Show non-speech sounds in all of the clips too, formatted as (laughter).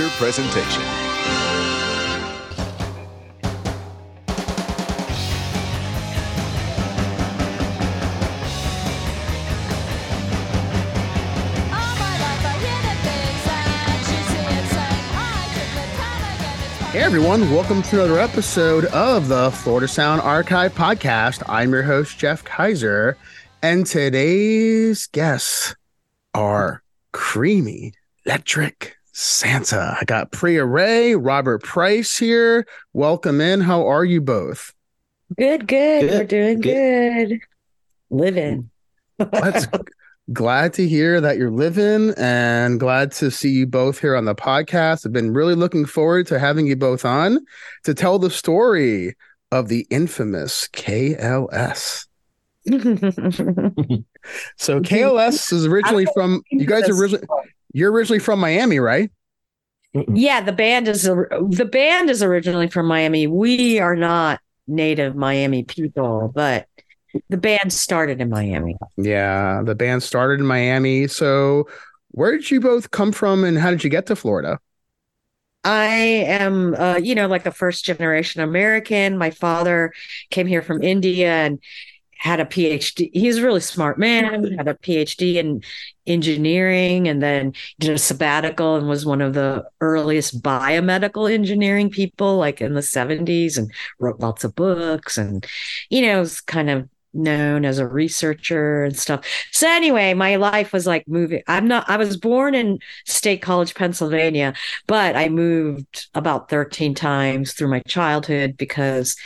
feature presentation. Hey everyone, welcome to another episode of the Florida Sound Archive podcast. I'm your host, Jeff Kaiser, and today's guests are Kreamy 'Lectric Santa. I got Priya Ray, Robert Price here. Welcome in. How are you both? Good, good. Good, We're doing good. good. Living. That's (laughs) glad to hear that you're living and glad to see you both here on the podcast. I've been really looking forward to having you both on to tell the story of the infamous KLS. (laughs) So KLS is originally from you guys originally you're originally from Miami, right? yeah, the band is the band is originally from Miami. We are not native Miami people, but the band started in Miami. Yeah, the band started in Miami. So where did you both come from and how did you get to Florida? I am, uh, you know, like a first generation American. My father came here from India and had a PhD. He's a really smart man, had a PhD in engineering and then did a sabbatical and was one of the earliest biomedical engineering people, like in the 70s, and wrote lots of books and, you know, was kind of known as a researcher and stuff. So anyway, my life was like moving. I'm not I was born in State College, Pennsylvania, but I moved about 13 times through my childhood because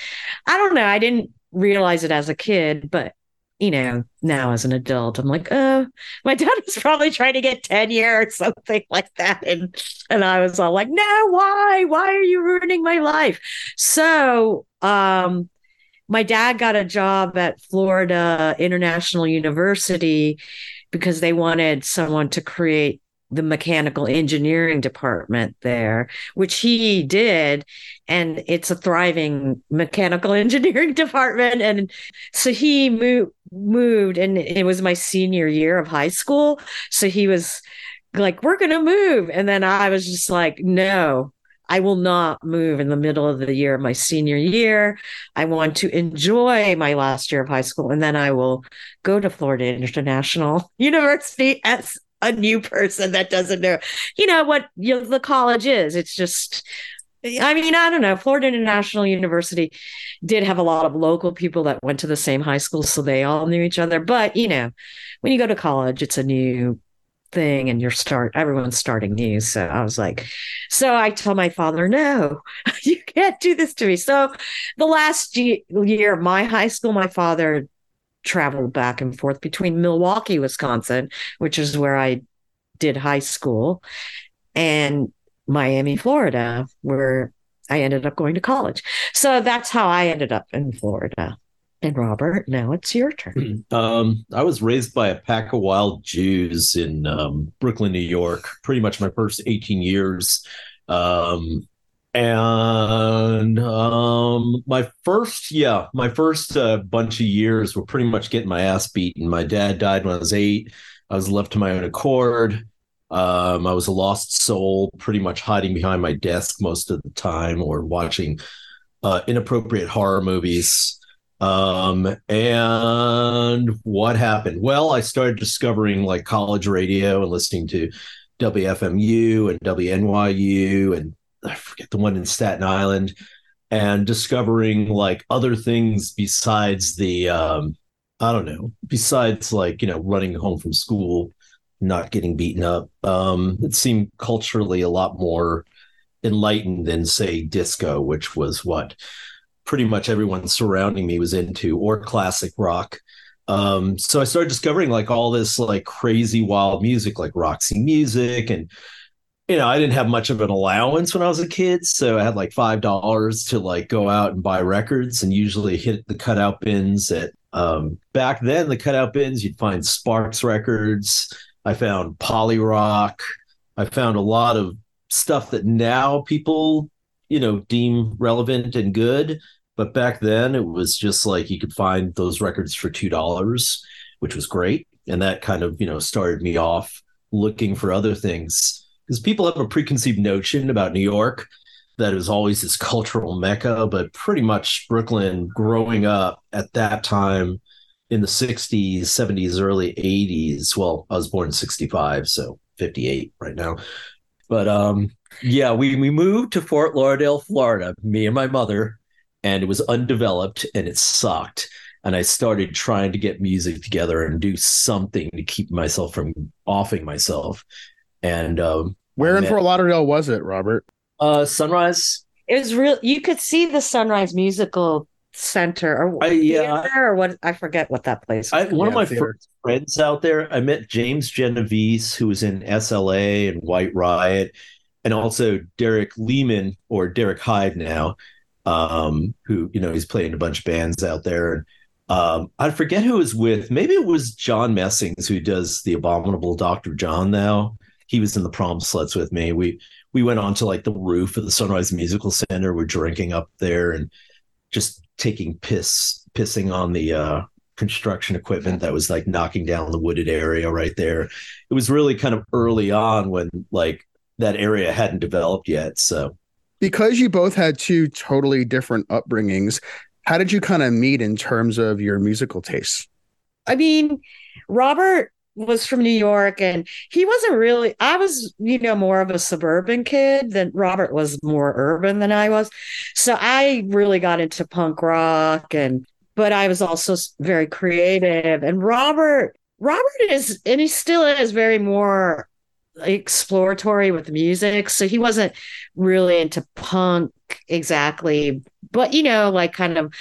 I don't know, I didn't realize it as a kid, but you know, now as an adult, I'm like, oh, my (laughs) dad was probably trying to get tenure or something (laughs) like that. And and I was all like, no, why? Why are you ruining my life? So um my dad got a job at Florida International University because they wanted someone to create the mechanical engineering department there, which he did. And it's a thriving mechanical (laughs) engineering department. And so he moved, moved, and it was my senior year of high school. So he was like, We're going to move. And then I was just like, No, I will not move in the middle of the year my senior year. I want to enjoy my last year of high school, and then I will go to Florida International (laughs) University as a new person that doesn't know, you know, what you know, the college is. It's just, I mean, I don't know. Florida International University did have a lot of local people that went to the same high school, so they all knew each other. But you know, when you go to college, it's a new thing and you're start everyone's starting new so i was like so i told my father no (laughs) you can't do this to me so the last year of my high school my father traveled back and forth between milwaukee wisconsin which is where i did high school and miami florida where i ended up going to college. So that's how i ended up in florida. And robert now it's your turn. Um, I was raised by a pack of wild Jews in um, Brooklyn, New York, pretty much my first 18 years. Um, and um, my first, yeah, my first uh, bunch of years were pretty much getting my ass beaten. My dad died when I was eight. I was left to my own accord. Um, I was a lost soul, pretty much hiding behind my desk most of the time or watching uh, inappropriate horror movies. Um, and what happened? Well, I started discovering like college radio and listening to WFMU and WNYU and I forget the one in Staten Island and discovering like other things besides the um I don't know, besides like, you know, running home from school, not getting beaten up. Um it seemed culturally a lot more enlightened than say disco, which was what pretty much everyone surrounding me was into or classic rock um so i started discovering like all this like crazy wild music like roxy music and you know i didn't have much of an allowance when i was a kid so i had like five dollars to like go out and buy records and usually hit the cutout bins at um back then the cutout bins you'd find sparks records. I found Polyrock i found a lot of stuff that now people you know deem relevant and good but back then it was just like you could find those records for two dollars which was great and that kind of you know started me off looking for other things because people have a preconceived notion about New York that it was always this cultural mecca, but pretty much Brooklyn growing up at that time in the 60s, 70s, early 80s. Well, I was born in 65, so 58 right now. But um, yeah, we, we moved to Fort Lauderdale, Florida, me and my mother, and it was undeveloped and it sucked. And I started trying to get music together and do something to keep myself from offing myself. And um, Where in Fort Lauderdale was it, Robert? uh, Sunrise It was real. You could see the Sunrise Musical Center or I- yeah. or what? I forget what that place. I, was. one of my theater. first friends out there, I met James Genovese, who was in SLA and White Riot, and also Derek Lehman or Derek Hyde now, um, who you know he's playing a bunch of bands out there. And um, I forget who was with. Maybe it was John Messings, who does the Abominable Doctor John now. He was in the prom sluts with me. We we went on to like the roof of the Sunrise Musical Center. We're drinking up there and just taking piss, pissing on the uh, construction equipment that was like knocking down the wooded area right there. It was really kind of early on when like that area hadn't developed yet. So Because you both had two totally different upbringings, how did you kind of meet in terms of your musical tastes? I mean, Robert was from New York and he wasn't really I was, you know, more of a suburban kid than Robert was more urban than I was. So I really got into punk rock and but I was also very creative and Robert Robert is and he still is very more exploratory with music. So he wasn't really into punk exactly, but you know, like kind of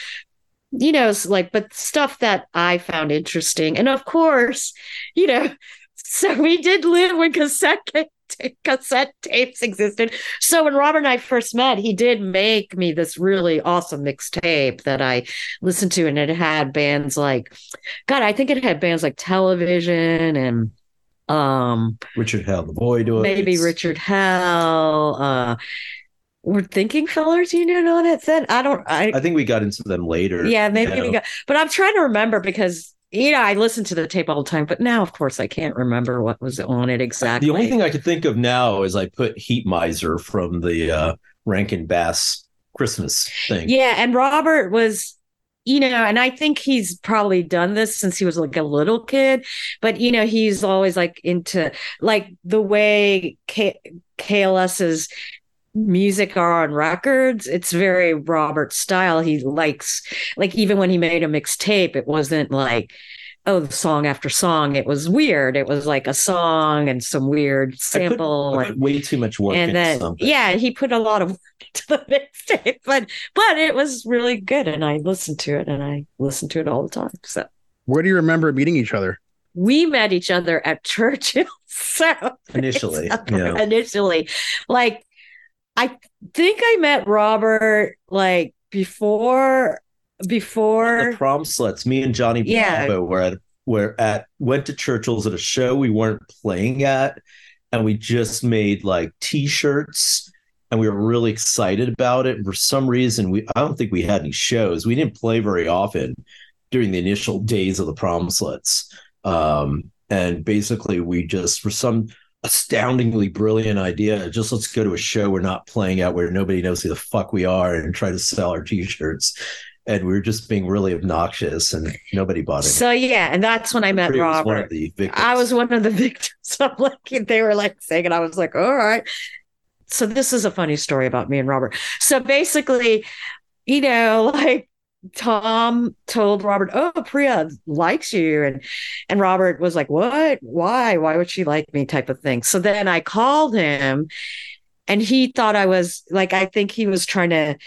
you know, like, but stuff that I found interesting. And of course, you know, (laughs) so we did live when cassette (laughs) cassette tapes existed. So when Robert and I first met, he did make me this really awesome mixtape that I listened to, and it had bands like, God, I think it had bands like Television and um Richard Hell, the Void, maybe Richard Hell. Uh, were Thinking Fellers Union on it then? I don't. I I think we got into them later. yeah, maybe you we got, but I'm trying to remember because you know I listen to the tape all the time, but now of course I can't remember what was on it exactly. The only thing I could think of now is I put Heat Miser from the uh, Rankin Bass Christmas thing. yeah, and Robert was, you know, and I think he's probably done this since he was like a little kid, but you know he's always like into like the way K- KLS's music are on records it's very robert style he likes like even when he made a mixtape it wasn't like oh song after song it was weird it was like a song and some weird I put, sample I and, put way too much work and then something. yeah he put a lot of work (laughs) into the mixtape but but it was really good and i listened to it and i listened to it all the time so Where do you remember meeting each other? we met each other at (laughs) Churchill. So Initially, yeah. initially, like I think I met Robert like before before the prom sluts. Me and Johnny Yeah. Bravo were at were at went to Churchill's at a show we weren't playing at, and we just made like T-shirts, and we were really excited about it. And for some reason, we I don't think we had any shows. We didn't play very often during the initial days of the prom sluts, um, and basically we just for some astoundingly brilliant idea just let's go to a show we're not playing at where nobody knows who the fuck we are and try to sell our t-shirts and we were just being really obnoxious and nobody bought it. so yeah, and that's when I met Bree was one of Robert. the victims. I was one of the (laughs) victims. I'm like they were like saying, and I was like, all right. So this is a funny story about me and Robert. So basically, you know, (laughs) like Tom told Robert, "Oh, Priya likes you," and and Robert was like, "What? Why? Why would she like me?" Type of thing. So then I called him, and he thought I was like, I think he was trying to.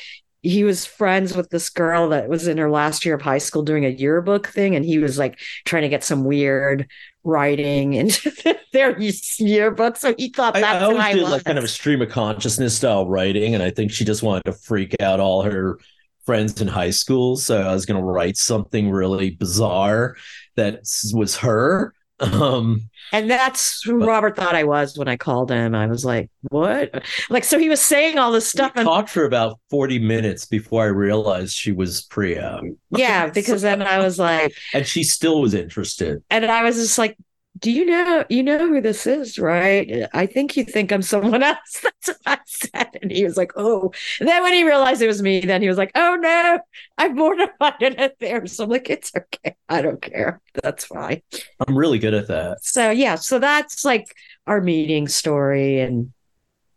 He was friends with this girl that was in her last year of high school doing a yearbook thing, and he was like trying to get some weird writing into (laughs) their yearbook. So he thought I, that's I always who I did was. like kind of a stream of consciousness style writing, and I think she just wanted to freak out all her friends in high school. So I was going to write something really bizarre that was her. (laughs) Um, And that's who Robert thought I was when I called him. I was like, what? Like, so he was saying all this stuff. we And talked for about forty minutes before I realized she was Priya, yeah, because then I was like, (laughs) and she still was interested. and I was just like, do you know you know who this is right? I think you think i'm someone (laughs) else. That's what i said. And he was like oh. And then when he realized it was me then he was like oh no i'm mortified in it there. So i'm like it's okay. I don't care. That's fine. I'm really good at that. so yeah so that's like our meeting story. And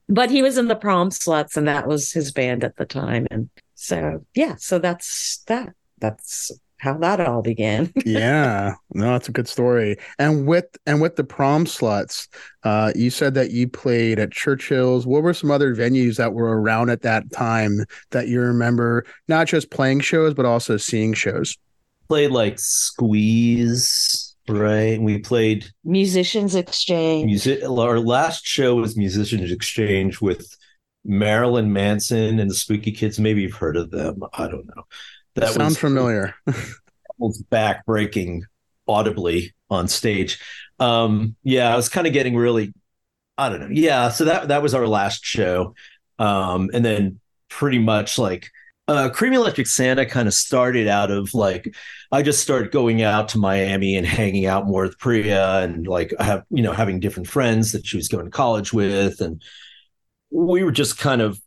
but he was in the prom sluts and that was his band at the time. And so yeah so that's that. That's how that all began (laughs) yeah, no, that's a good story. And with and with the prom sluts, uh, you said that you played at Churchill's. What were some other venues that were around at that time that you remember? Not just playing shows, but also seeing shows. Played like Squeeze, right? We played musicians exchange music. Our last show was Musicians Exchange with Marilyn Manson and the Spooky Kids. Maybe you've heard of them. I don't know. That sounds familiar. (laughs) back breaking audibly on stage. Um, yeah, I was kind of getting really, I don't know. Yeah, so that that was our last show, um, and then pretty much like uh, Cream Electric Santa kind of started out of like I just started going out to Miami and hanging out more with Priya and like I have you know having different friends that she was going to college with and we were just kind of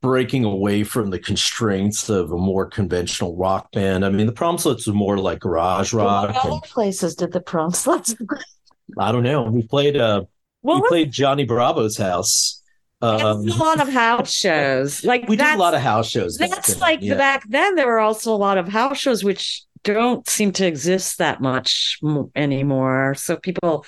breaking away from the constraints of a more conventional rock band. I mean, the Prom Sluts were more like garage rock. what and- other places did the prom sluts (laughs) I don't know. We played uh What we was played Johnny Bravo's house. Um, a lot of house shows. Like (laughs) we did a lot of house shows. That's then, like yeah. back then. There were also a lot of house shows which don't seem to exist that much anymore. So people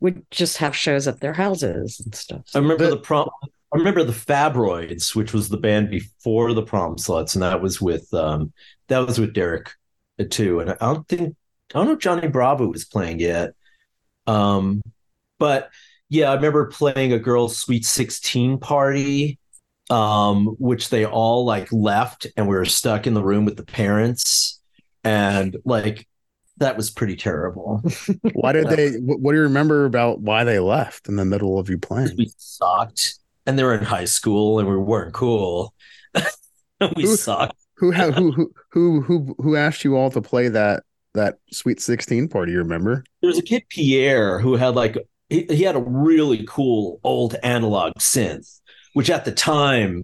would just have shows at their houses and stuff. I remember But- the prom. I remember the Fabroids, which was the band before the Prom Sluts, and that was with um that was with Derek uh, too. And I don't think I don't know if Johnny Bravo was playing yet. Um, but yeah, I remember playing a girls' Sweet Sixteen party, um, which they all like left, and we were stuck in the room with the parents, and like that was pretty terrible. (laughs) Why did they? What, what do you remember about why they left in the middle of you playing? we sucked and they were in high school and we weren't cool. (laughs) We Who- sucked. Who who who who who who asked you all to play that that Sweet Sixteen party? You remember? there was a kid pierre who had like he, he had a really cool old analog synth which at the time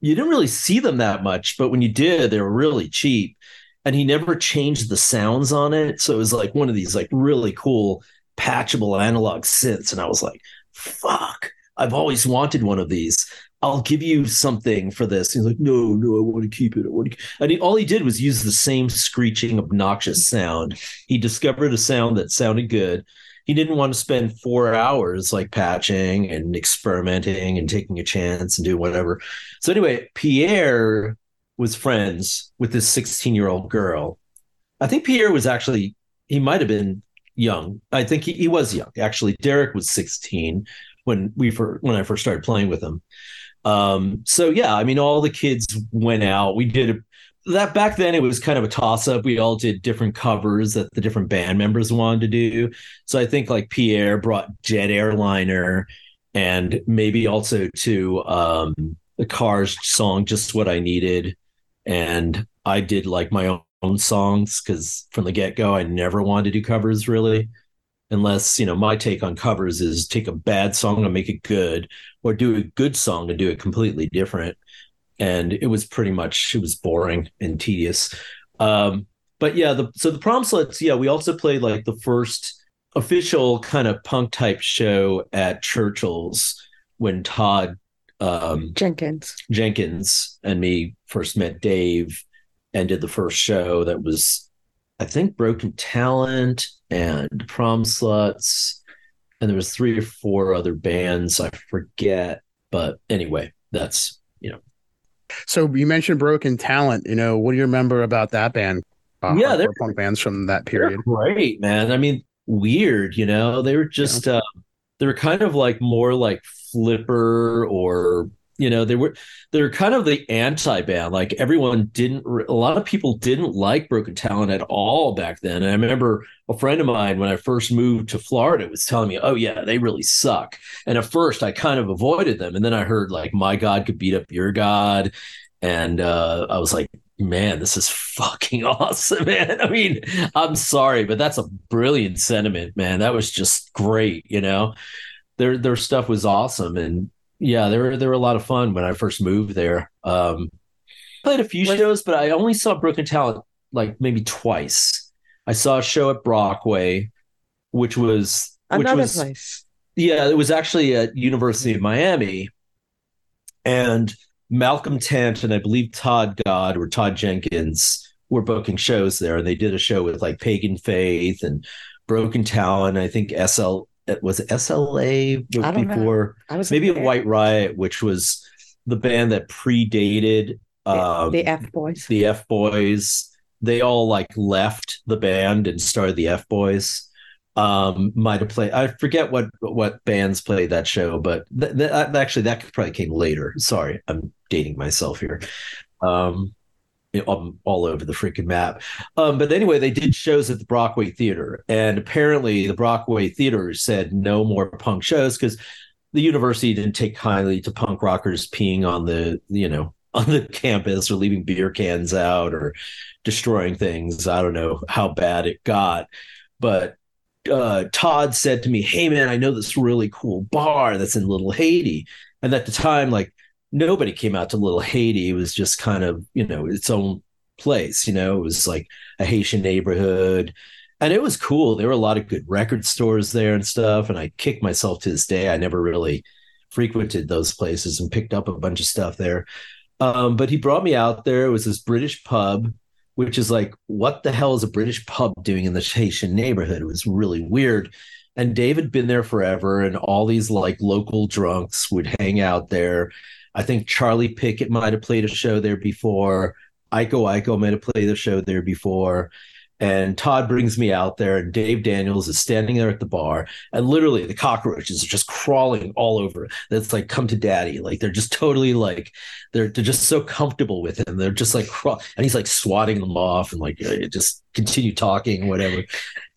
you didn't really see them that much but when you did they were really cheap. And he never changed the sounds on it. So it was like one of these like really cool patchable analog synths. And i was like fuck i've always wanted one of these. I'll give you something for this. He's like no no i want to keep it i want to and he, all he did was use the same screeching obnoxious sound. He discovered a sound that sounded good. He didn't want to spend four hours like patching and experimenting and taking a chance and doing whatever. So anyway pierre was friends with this 16 year old girl. I think pierre was actually he might have been young. I think he, he was young. Actually derek was 16 when we first, when i first started playing with them. um so yeah i mean all the kids went out we did that back then it was kind of a toss up. We all did different covers that the different band members wanted to do. So I think like Pierre brought Jet Airliner and maybe also to um, the Cars song "Just What I Needed," and I did like my own, own songs because from the get go I never wanted to do covers really, unless you know my take on covers is take a bad song and make it good, or do a good song and do it completely different and it was pretty much it was boring and tedious. Um, but yeah, the so the prom sluts, yeah, we also played like the first official kind of punk type show at Churchill's when Todd um, Jenkins. Jenkins and me first met Dave and did the first show that was, I think, Broken Talent and Prom Sluts, and there was three or four other bands I forget, but anyway, that's you know So you mentioned Broken Talent. You know, what do you remember about that band? Uh, Yeah, they're- punk bands from that period. great, man. I mean, weird, you know. They were just uh, they were kind of like more like Flipper or you know they were they're kind of the anti band. Like everyone didn't, a lot of people didn't like Broken Talent at all back then. And I remember a friend of mine when I first moved to Florida was telling me, "Oh yeah, they really suck." And at first, I kind of avoided them, and then I heard like "My God Could Beat Up Your God," and uh, I was like, man, this is fucking (laughs) awesome, man. I mean, I'm sorry, but that's a brilliant sentiment, man. That was just great, you know. Their their stuff was awesome, and yeah, they were they were a lot of fun when I first moved there. Um, played a few shows, but I only saw Broken Talent like maybe twice. I saw a show at Brockway, which was Another which was, place. Yeah, it was actually at University of Miami, and Malcolm Tent and I believe Todd God or Todd Jenkins were booking shows there. And they did a show with like Pagan Faith and Broken Talent. I think SL was SLA know. before I was maybe there. White Riot, which was the band that predated um, the F boys. the F Boys. They all like left the band and started the F Boys. Um, might have played. I forget what what bands played that show, but th- th- actually that probably came later. Sorry, I'm dating myself here. Um, I'm all over the freaking map. Um, but anyway, they did shows at the Brockway Theater, and apparently the Brockway Theater said no more punk shows because the university didn't take kindly to punk rockers peeing on the you know (laughs) on the campus or leaving beer cans out or destroying things. I don't know how bad it got, but uh, Todd said to me, "Hey man, I know this really cool bar that's in Little Haiti," and at the time, like nobody came out to Little Haiti. It was just kind of you know its own place. You know, it was like a Haitian neighborhood. And it was cool. There were a lot of good record stores there and stuff. And I kick myself to this day. I never really frequented those places and picked up a bunch of stuff there. Um, but he brought me out there. It was this British pub, which is like, what the hell is a British pub doing in the Haitian neighborhood? It was really weird. And Dave had been there forever, and all these like local drunks would hang out there. I think Charlie Pickett might have played a show there before. Iko Iko might have played a show there before. And Todd brings me out there, and Dave Daniels is standing there at the bar, and literally the cockroaches are just crawling all over. That's like come to daddy. Like they're just totally like they're they're just so comfortable with him. They're just like and he's like swatting them off and like uh, just continue talking, whatever.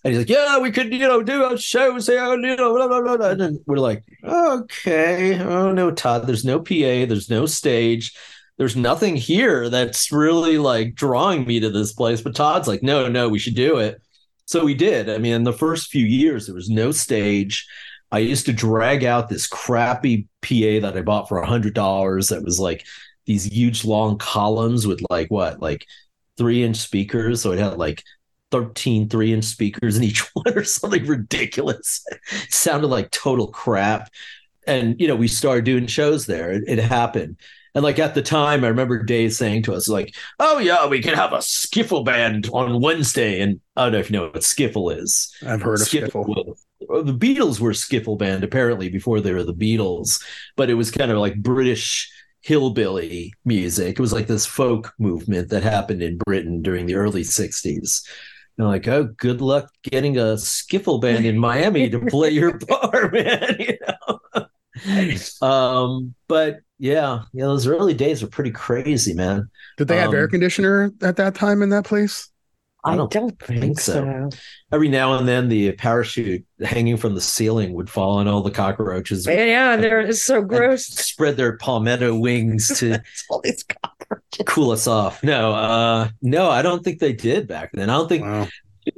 And he's like, "Yeah, we could, you know, do our shows here, oh, you know, blah blah blah." And we're like, "Okay, oh no, Todd. There's no PA. There's no stage." there's nothing here that's really like drawing me to this place. But Todd's like, no, no, we should do it. So we did. I mean, in the first few years, there was no stage. I used to drag out this crappy PA that I bought for a hundred dollars. That was like these huge long columns with like what, like three inch speakers. So it had like 13 three inch speakers in each (laughs) one or something ridiculous. It sounded like total crap. And, you know, we started doing shows there. It, it happened. And like at the time, I remember Dave saying to us, like, oh, yeah, we can have a skiffle band on Wednesday. And I don't know if you know what skiffle is. I've heard of skiffle. was- the Beatles were skiffle band apparently before they were the Beatles, but it was kind of like British hillbilly music. It was like this folk movement that happened in Britain during the early 60s. And I'm like, oh, good luck getting a skiffle band in Miami to play your (laughs) bar, (laughs) man. You know? um, but yeah, yeah, those early days were pretty crazy, man. Did they have Um, air conditioner at that time in that place? I I don't don't, think, think so. so. Every now and then, the parachute hanging from the ceiling would fall on all the cockroaches. Yeah, yeah, they're so gross. Spread their palmetto wings to (laughs) All these cockroaches. (laughs) cool us off. No, uh, no, I don't think they did back then. I don't think Wow.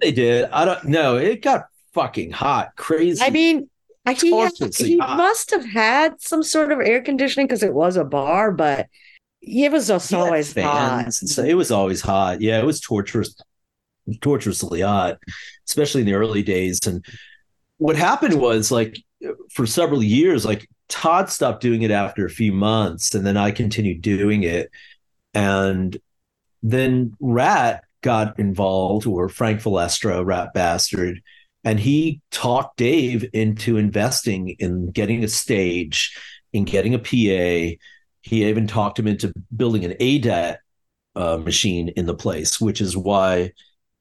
they did. I don't. know. it got fucking hot, crazy. I mean, I- he, Torturously he hot. must have had some sort of air conditioning because it was a bar, but it was just always hot. fans and so it was always hot. Yeah, it was torturous, torturously hot, especially in the early days. And what happened was like for several years, like Todd stopped doing it after a few months, and then I continued doing it. And then Rat got involved, or Frank Falestra, Rat Bastard, and he talked Dave into investing in getting a stage, in getting a PA. He even talked him into building an ADAT uh, machine in the place, which is why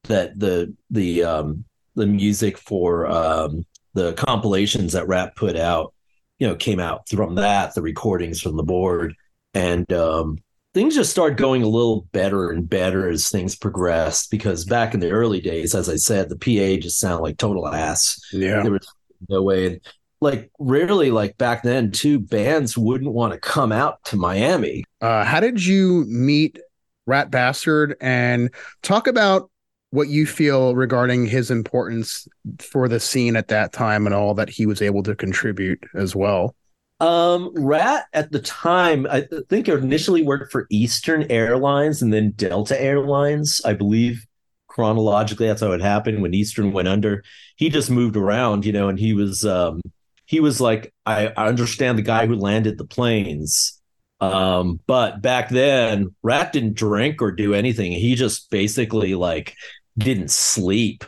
that the the um, the music for um, the compilations that Rat put out, you know, came out from that, the recordings from the board, and um, things just started going a little better and better as things progressed. Because back in the early days, as I said, the PA just sounded like total ass Yeah. there was no way like rarely like back then too bands wouldn't want to come out to miami Uh, how did you meet Rat Bastard and talk about what you feel regarding his importance for the scene at that time and all that he was able to contribute as well. Um, Rat at the time, I think initially worked for Eastern Airlines and then Delta Airlines. I believe chronologically that's how it happened when Eastern went under. He just moved around, you know, and he was um he was like, I, I understand the guy who landed the planes. Um, but back then, Rat didn't drink or do anything. He just basically like didn't sleep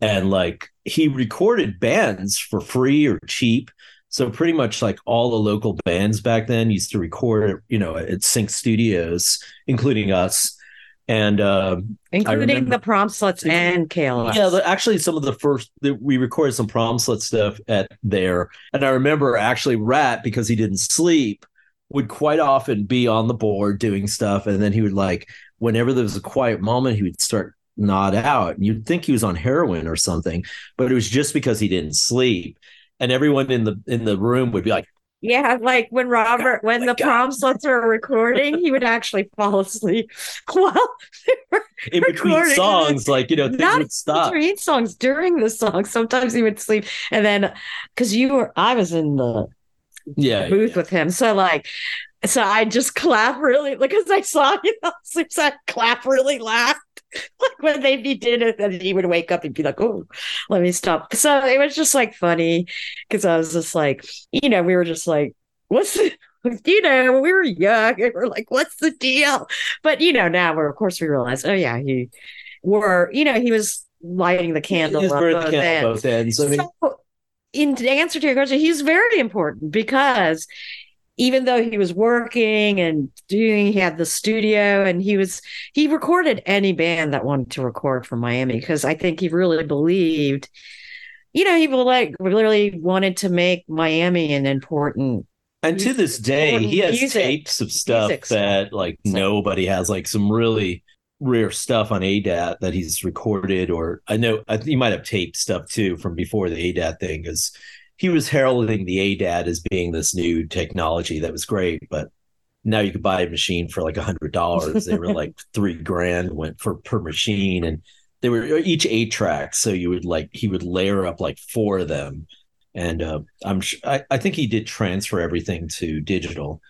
and like he recorded bands for free or cheap so pretty much like all the local bands back then used to record, you know, at Sync Studios, including us, and uh, including remember, the prom sluts and KLS. Yeah, actually, some of the first the, we recorded some prom slut stuff at there, and I remember actually Rat because he didn't sleep would quite often be on the board doing stuff, and then he would like whenever there was a quiet moment, he would start nod out, and you'd think he was on heroin or something, but it was just because he didn't sleep and everyone in the in the room would be like yeah, like when Robert, when the God. prom sluts were recording, he would actually fall asleep (laughs) while in between songs, like you know, not would stop. between songs during the song. Sometimes he would sleep, and then because you were, I was in the yeah booth yeah. with him, so like, so I just clap really because I saw you know, so I clap really loud. (laughs) like when they'd be dinner, and he would wake up and be like, "Oh, let me stop." So it was just like funny because I was just like, you know, we were just like, "What's the?" (laughs) You know, we were young and we're like, "What's the deal?" But you know, now we're of course we realize, oh yeah, he were, you know, he was lighting the candle His on both, ends. both ends. I mean, so, in answer to your question, he's very important because even though he was working and doing he had the studio and he was he recorded any band that wanted to record from miami because i think he really believed you know he like really wanted to make miami an important and to this day he has music, tapes of stuff that like so. nobody has like some really rare stuff on adat that he's recorded or i know i he might have taped stuff too from before the adat thing because he was heralding the ADAT as being this new technology that was great, but now you could buy a machine for like a hundred dollars. they were like (laughs) three grand went for per machine, and they were each eight tracks. So you would like he would layer up like four of them, and uh, I'm I, I think he did transfer everything to digital,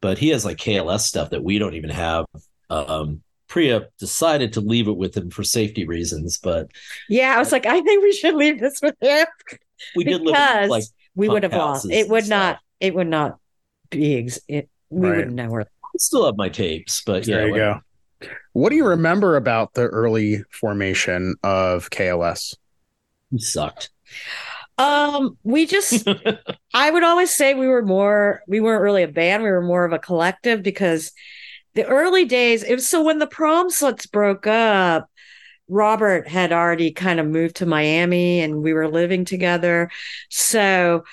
but he has like KLS stuff that we don't even have. Um, Priya decided to leave it with him for safety reasons, but yeah, I was like, I think we should leave this with him we did live like we would have lost. It would not. It would not be. Ex- it, we right. wouldn't know where. I still have my tapes, but there yeah, you go. What do you remember about the early formation of KLS? We sucked. Um, we just (laughs) I would always say we were more we weren't really a band, we were more of a collective because the early days, it was so when the prom sluts broke up, Robert had already kind of moved to Miami and we were living together. So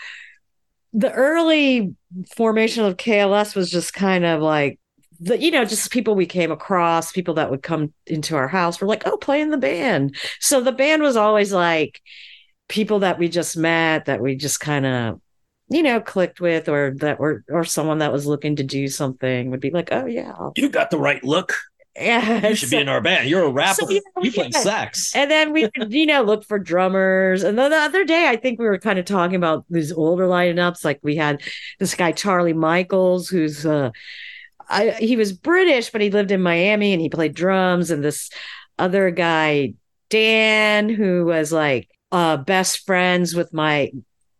the early formation of KLS was just kind of like the, you know, just people we came across, people that would come into our house were like, oh, play in the band. So the band was always like people that we just met that we just kind of, you know, clicked with or that were, or someone that was looking to do something would be like, oh, yeah. You got the right look. Yeah, you should so, be in our band. You're a rapper. So, know, you play yeah. sax. And then we would, you know, look for drummers. And then the other day, I think we were kind of talking about these older lineups. Like we had this guy Charlie Michaels, who's uh, I, he was British, but he lived in Miami and he played drums. And this other guy Dan, who was like uh, best friends with my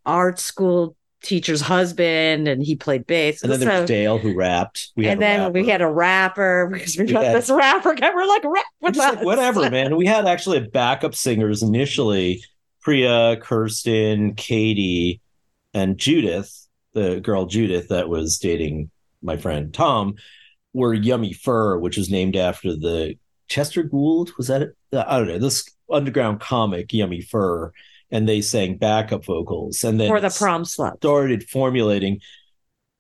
art school teacher's husband and he played bass. And then so, there's Dale who rapped. We and then we had a rapper because we, we got had, this rapper guy. We're like rap with us. Like, whatever, (laughs) man. We had actually backup singers initially. Priya, Kirsten, Katie, and Judith, the girl Judith that was dating my friend Tom, were Yummy Fur, which was named after the Chester Gould. Was that it? I don't know. This underground comic, Yummy Fur and they sang backup vocals and then for the prom slut started formulating.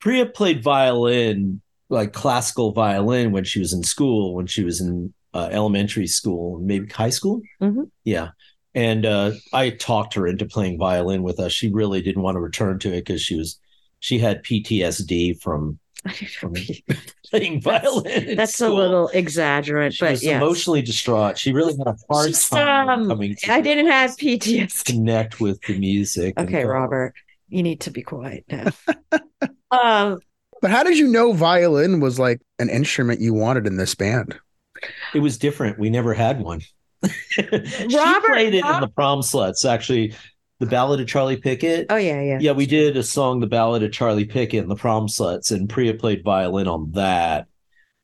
Priya played violin like classical violin when she was in school when she was in uh, elementary school maybe high school? Mm-hmm. yeah. And uh, i talked her into playing violin with us. She really didn't want to return to it because she was she had ptsd from from (laughs) playing violin. That's a little exaggerant, She but was yeah. emotionally distraught. She really had a hard Just, time um, coming to I didn't have (laughs) PTSD. connect with the music. Okay, Robert, you need to be quiet now. (laughs) um, But how did you know violin was like an instrument you wanted in this band? It was different. We never had one. she Robert- played it in the prom sluts. Actually, the Ballad of Charlie Pickett. oh yeah, yeah. Yeah, we did a song, The Ballad of Charlie Pickett, and the prom sluts, and Priya played violin on that.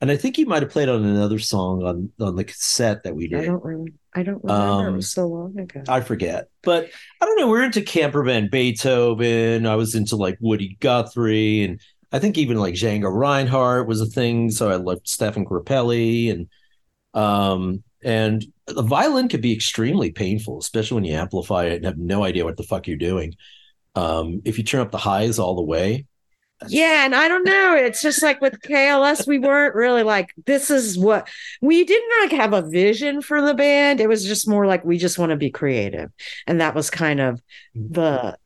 And I think he might have played on another song on on the cassette that we did. I don't remember. I don't remember. it Um, was so long ago. I forget. But I don't know. We're into Camper Van Beethoven. I was into like Woody Guthrie and I think even like Django Reinhardt was a thing. So I loved Stefan Grappelli and um and the violin could be extremely painful, especially when you amplify it and have no idea what the fuck you're doing. Um, if you turn up the highs all the way, Yeah, and I don't know. It's just like with KLS, we weren't really like, this is what we didn't like have a vision for the band. It was just more like we just want to be creative. And that was kind of the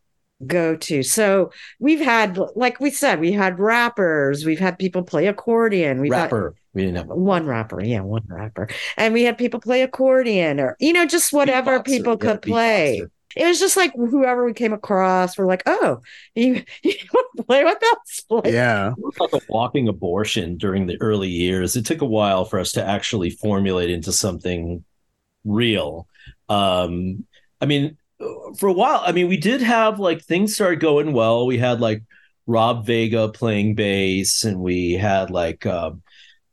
go to. So we've had, like we said, we had rappers, we've had people play accordion, we've had rapper. We didn't have a one rapper, yeah, one rapper. And we had people play accordion or, you know, just whatever beatboxer. people Yeah, could play beatboxer. it was just like whoever we came across, we're like, oh, you, (laughs) you want to play with us? (laughs) Like, Yeah. like a walking abortion during the early years. It took a while for us to actually formulate into something real. Um, I mean, for a while, I mean, we did have like things started going well. We had like Rob Vega playing bass, and we had like um,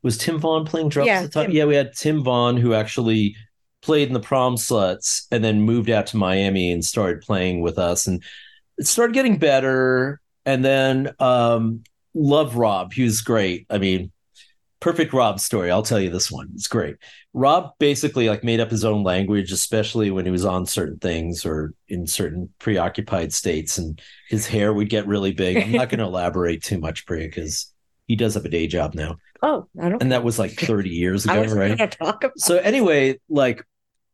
was Tim Vaughn playing drums Yeah, at the time? Tim. Yeah, we had Tim Vaughn who actually played in the prom sluts and then moved out to Miami and started playing with us and it started getting better and then um love Rob he was great I mean perfect Rob story. I'll tell you this one. It's great. Rob basically like made up his own language especially when he was on certain things or in certain preoccupied states and his hair would get really big. I'm not going (laughs) to elaborate too much Priya because he does have a day job now. Oh, I don't. and that was like 30 years (laughs) I ago right? talk about. so anyway, like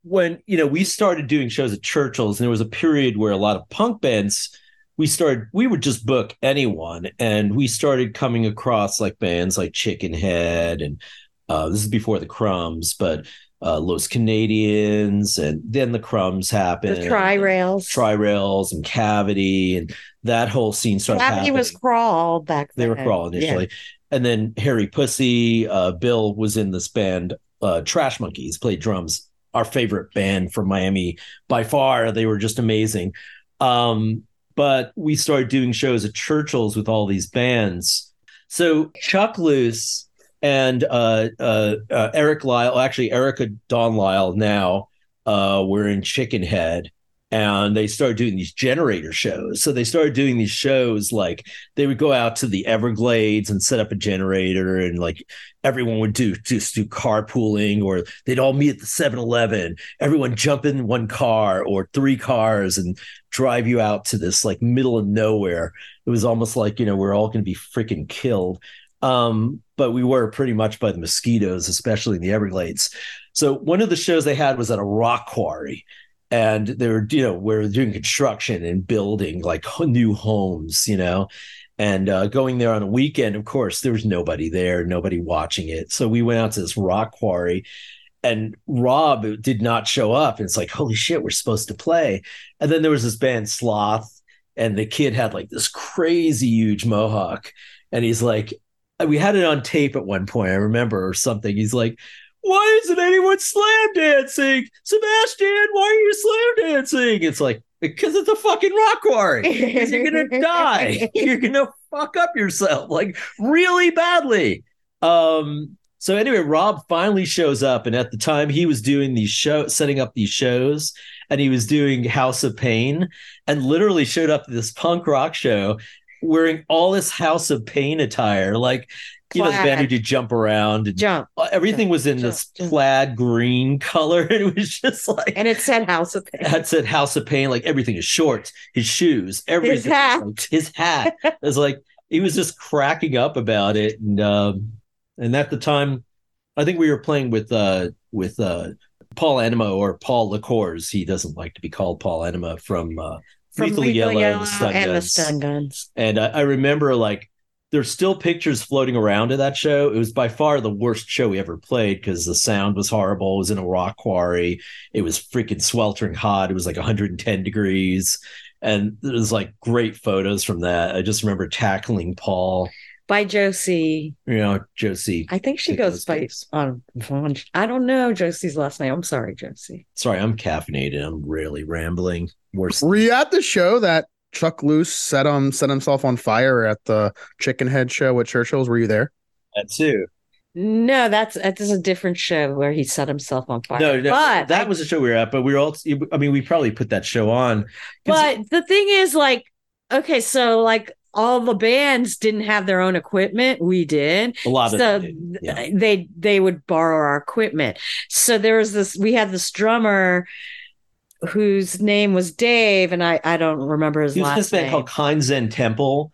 when you know we started doing shows at Churchill's, and there was a period where a lot of punk bands we started we would just book anyone, and we started coming across like bands like Chickenhead, and uh, this is before the Crumbs, but uh, Los Canadians, and then the Crumbs happened, the tri rails. Tri Rails, and Cavity, and that whole scene started. Gravity happening was crawl back then. they were crawl Yeah. initially and then harry pussy uh, bill was in this band uh, trash monkeys played drums our favorite band from miami by far they were just amazing um, but we started doing shows at churchill's with all these bands. So chuck loose and uh, uh, uh, eric lyle actually erica dawn lyle now uh, were in chickenhead and they started doing these generator shows so they started doing these shows like they would go out to the Everglades and set up a generator and like everyone would do just do carpooling or they'd all meet at the 7-Eleven. Everyone jump in one car or three cars and drive you out to this like middle of nowhere. It was almost like, you know, we're all going to be freaking killed. Um, but we were pretty much by the mosquitoes, especially in the Everglades. So one of the shows they had was at a rock quarry and they were you know we're doing construction and building like new homes you know? And uh, going there on a weekend of course there was nobody there nobody watching it. So we went out to this rock quarry and rob did not show up. And it's like holy shit we're supposed to play. And then there was this band sloth and the kid had like this crazy huge mohawk. And he's like we had it on tape at one point i remember or something. He's like why isn't anyone slam dancing? Sebastian, why are you slam dancing? It's like, because it's a fucking rock quarry. 'Cause you're gonna (laughs) die. You're gonna fuck up yourself like really badly. Um, so anyway, Rob finally shows up, and at the time he was doing these show setting up these shows, and he was doing House of Pain, and literally showed up to this punk rock show wearing all this House of Pain attire, like you know, who did jump around and Jump. uh, everything was in Jump, this jump. plaid green (laughs) color. It was just like And it said House of Pain. had said House of Pain, like everything, is shorts, his shoes, everything. hat. like- his hat. It was like he was just cracking up about it. And um and at the time, I think we were playing with uh with uh Paul Enema or Paul Lacours. He doesn't like to be called Paul Enema from uh From Lethal Lethal Yellow, Yellow and the Stun and the Guns. Stun Guns. And I, I remember like there's still pictures floating around of that show. It was by far the worst show we ever played because the sound was horrible. It was in a rock quarry. It was freaking sweltering hot. It was like 110 degrees. And there's like great photos from that. I just remember tackling Paul, By Josie. you know, Josie. I think she goes by days. on Vaughn. I don't know Josie's last name. I'm sorry, Josie. Sorry, I'm caffeinated. I'm really rambling. Worse. Were you at the show that Chuck Loose set um set himself on fire at the Chickenhead show at Churchill's? Were you there? that too. No, that's that's a different show where he set himself on fire. No, no but that was the show we were at, but we were all. I mean, we probably put that show on. But the thing is, like, okay, so like all the bands didn't have their own equipment. We did. a lot of so yeah. they they would borrow our equipment. So there was this. We had this drummer whose name was Dave, and I I don't remember his He was this band name. called Kind Zen Temple,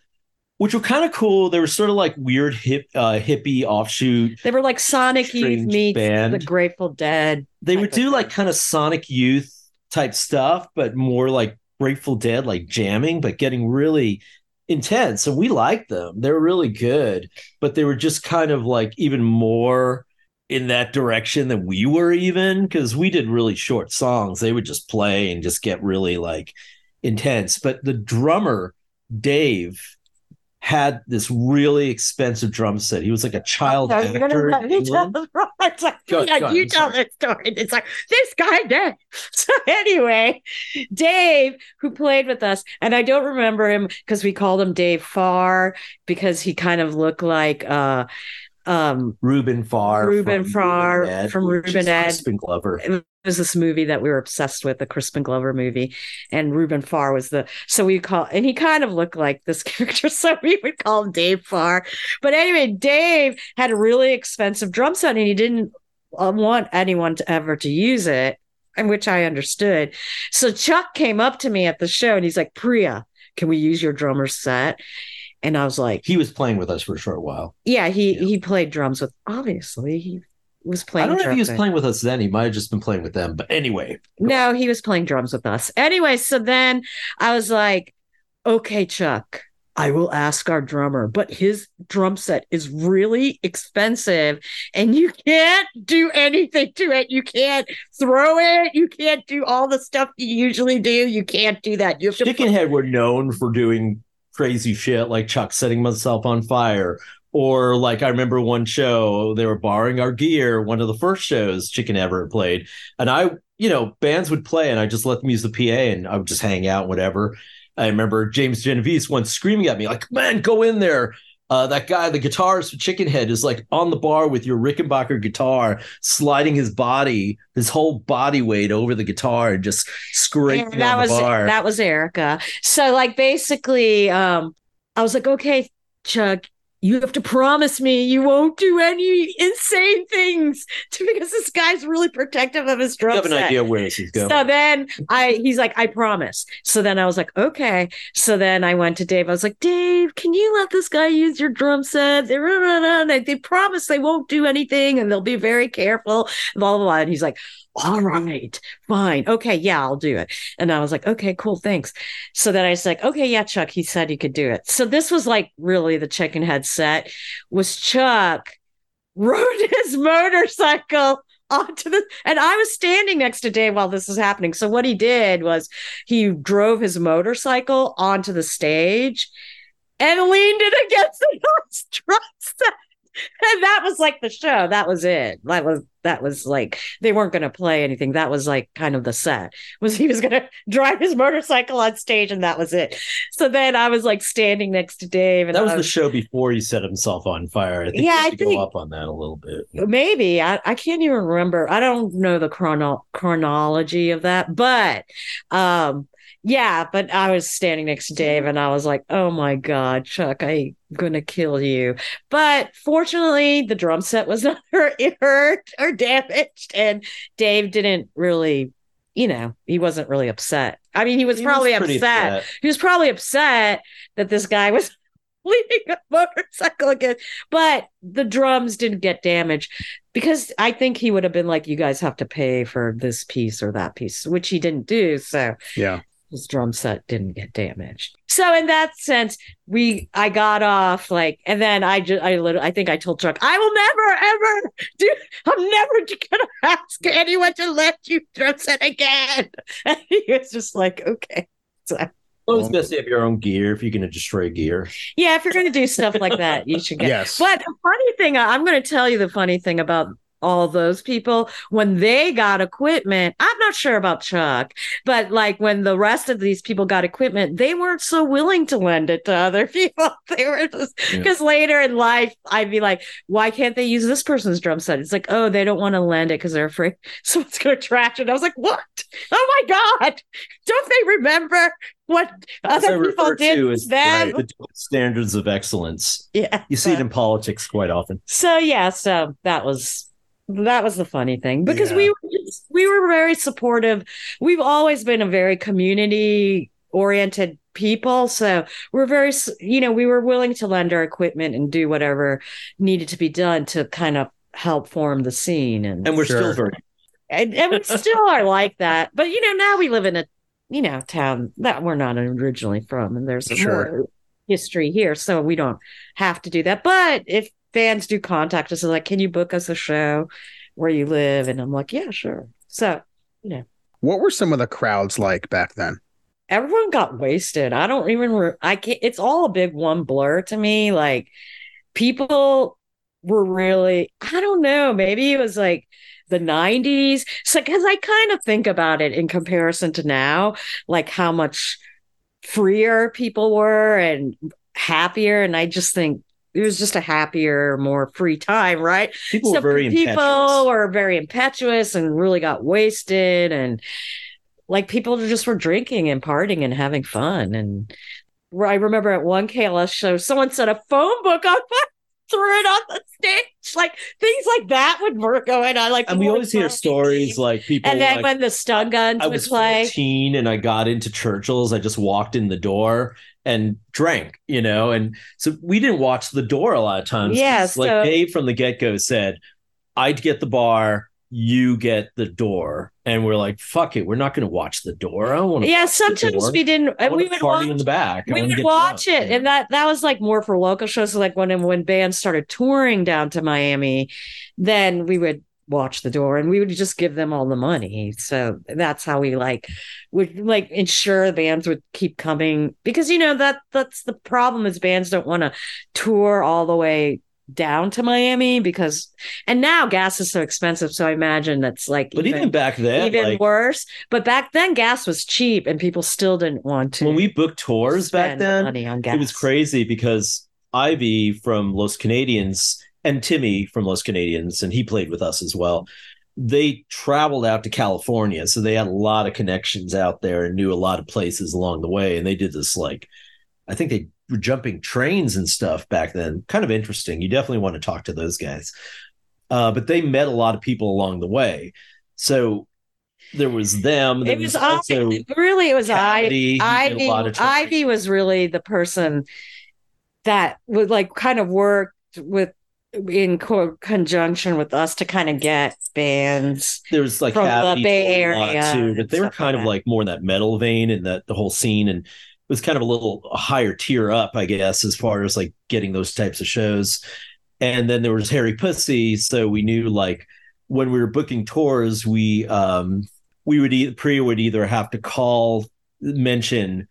which were kind of cool. They were sort of like weird hip uh, hippie offshoot. They were like Sonic Youth meets band. the Grateful Dead. They would do like kind of Sonic Youth type stuff, but more like Grateful Dead, like jamming, but getting really intense. And we liked them. They were really good, but they were just kind of like even more in that direction than we were even because we did really short songs. They would just play and just get really like intense. But the drummer, Dave, had this really expensive drum set. He was like a child No, you're actor. gonna let me tell the (laughs) it's like, Go- yeah, go you I'm tell sorry. this story. It's like this guy Dave. (laughs) So anyway, Dave, who played with us, and I don't remember him because we called him Dave Farr because he kind of looked like uh um Rubin Farr. Rubin Farr Ed, from Rubin Ed. Crispin Glover. it was this movie that we were obsessed with, the Crispin Glover movie, and Rubin Farr was the so we call and he kind of looked like this (laughs) character, so we would call him Dave Farr. But anyway, Dave had a really expensive drum set, and he didn't uh, want anyone to ever to use it, and which I understood. So Chuck came up to me at the show, and he's like, "Priya, can we use your drummer's set?" And I was like, He was playing with us for a short while. "Yeah." He Yeah. he played drums with obviously he was playing. I don't know if he was playing with us then. He might have just been playing with them. But anyway, No, he was playing drums with us. Anyway, so then I was like, okay, Chuck, I will ask our drummer, but his drum set is really expensive and you can't do anything to it. You can't throw it. You can't do all the stuff you usually do. You can't do that. You have to Chickenhead were known for doing crazy shit like Chuck setting myself on fire. Or like I remember one show, they were borrowing our gear, one of the first shows Chicken ever played. And I, you know, bands would play and I just let them use the PA and I would just hang out, whatever. I remember James Genovese once screaming at me, like, man, go in there. Uh, that guy, the guitarist for Chickenhead, is like on the bar with your Rickenbacker guitar, sliding his body, his whole body weight over the guitar and just scraping And that on was the bar. that was Erica. So like basically, um, I was like, okay, Chuck, you have to promise me you won't do any insane things to, (laughs) because this guy's really protective of his drum set. you have an set. idea where this is going. So then I he's like, I promise. So then I was like, okay. So then I went to Dave. I was like, Dave, can you let this guy use your drum set? They, they, they promise they won't do anything and they'll be very careful, blah, blah, blah. And he's like, all right, fine. Okay, yeah, I'll do it. And I was like, okay, cool, thanks. So then I was like, okay, yeah, Chuck, he said he could do it. So this was like really the chickenhead set was Chuck rode (laughs) his motorcycle onto the and I was standing next to Dave while this was happening. So what he did was he drove his motorcycle onto the stage and leaned it against the (laughs) drum set. And that was like the show. That was it. That was that was like they weren't going to play anything. That was like kind of the set. Was he was going (laughs) to drive his motorcycle on stage and that was it. So then I was like standing next to Dave and that was I the show before he set himself on fire. I think Yeah, I think- go up on that a little bit. maybe I, I can't even remember i don't know the chrono- chronology of that but um yeah but i was standing next to dave and i was like oh my god chuck i'm gonna kill you but fortunately the drum set was (laughs) not hurt, or damaged and dave didn't really you know he wasn't really upset i mean he was He probably pretty upset he was probably upset that this guy was (laughs) leading a motorcycle again. But the drums didn't get damaged because I think he would have been like, you guys have to pay for this piece or that piece, which he didn't do. So Yeah. His drum set didn't get damaged. So in that sense, we I got off like, and then I just I literally I think I told Chuck I will never ever do. I'm never (laughs) gonna ask anyone to let you drum set again. (laughs) And he was just like, okay. So Well, it's best to have your own gear if you're going to destroy gear. yeah, if you're gonna do stuff like that, you should get. Yes. But the funny thing, I'm going to tell you the funny thing about all those people when they got equipment. I'm not sure about Chuck, but like when the rest of these people got equipment, they weren't so willing to lend it to other (laughs) people. They were just Yeah. because later in life, I'd be like, why can't they use this person's drum set? It's like, oh, they don't want to lend it because they're afraid (laughs) someone's going to trash it. I was like, what? Oh my God. Don't they remember what other people did as them? right, the standards of excellence. Yeah. You see it in politics quite often. So yeah, so that was that was the funny thing because Yeah. we were just, we were very supportive. We've always been a very community oriented people, so we're very you know we were willing to lend our equipment and do whatever needed to be done to kind of help form the scene and And we're Sure. still very and, and we still are like that. But you know now we live in a you know town that we're not originally from, and there's a Sure. more history here, so we don't have to do that. But if fans do contact us, they're like, "Can you book us a show where you live?" And I'm like, "Yeah, sure." So you know. What were some of the crowds like back then? everyone got wasted. I don't even. Re- I can't. It's all a big one blur to me. Like people were really. I don't know. Maybe it was like the 90s. So, because I kind of think about it in comparison to now, like how much freer people were and happier. And I just think it was just a happier, more free time, right? people were very people impetuous. were very impetuous and really got wasted. And like people just were drinking and partying and having fun. And I remember at one KLS show, someone set a phone book on fire. (laughs) Threw it on the stage, like things like that would work going on. Like and we always hear stories like people And then like, when the stun guns I would was play, 14 and I got into Churchill's. I just walked in the door and drank, you know, and so we didn't watch the door a lot of times. Yeah, like so- Dave from the get go said, I'd get the bar, you get the door, and we're like, fuck it, we're not going to watch the door. I don't want to. yeah, sometimes we didn't. And we would party watch in the back. I we would watch drunk. it and that that was like more for local shows so like when when bands started touring down to miami then we would watch the door and we would just give them all the money so that's how we like would like ensure the bands would keep coming because you know that that's the problem is bands don't want to tour all the way down to miami because and now gas is so expensive so i imagine that's like But even, back then, even like, worse but back then gas was cheap and people still didn't want to when we booked tours back then, money on gas. it was crazy because Ivy from Los Canadians and Timmy from Los Canadians, and he played with us as well. They traveled out to California, so they had a lot of connections out there and knew a lot of places along the way. And they did this like, I think they were jumping trains and stuff back then. Kind of interesting. You definitely want to talk to those guys. Uh, but they met a lot of people along the way. So there was them. There it was also Ivy, really it was Cavity. I, He did a Ivy. traveling. Ivy was really the person that would like kind of worked with in co- conjunction with us to kind of get bands. there was like from the Bay Area too, but they were kind like of like more in that metal vein and that the whole scene and it was kind of a little higher tier up, I guess, as far as like getting those types of shows. And then there was Harry Pussy, so we knew like when we were booking tours, we um we would e- Priya would either have to call mention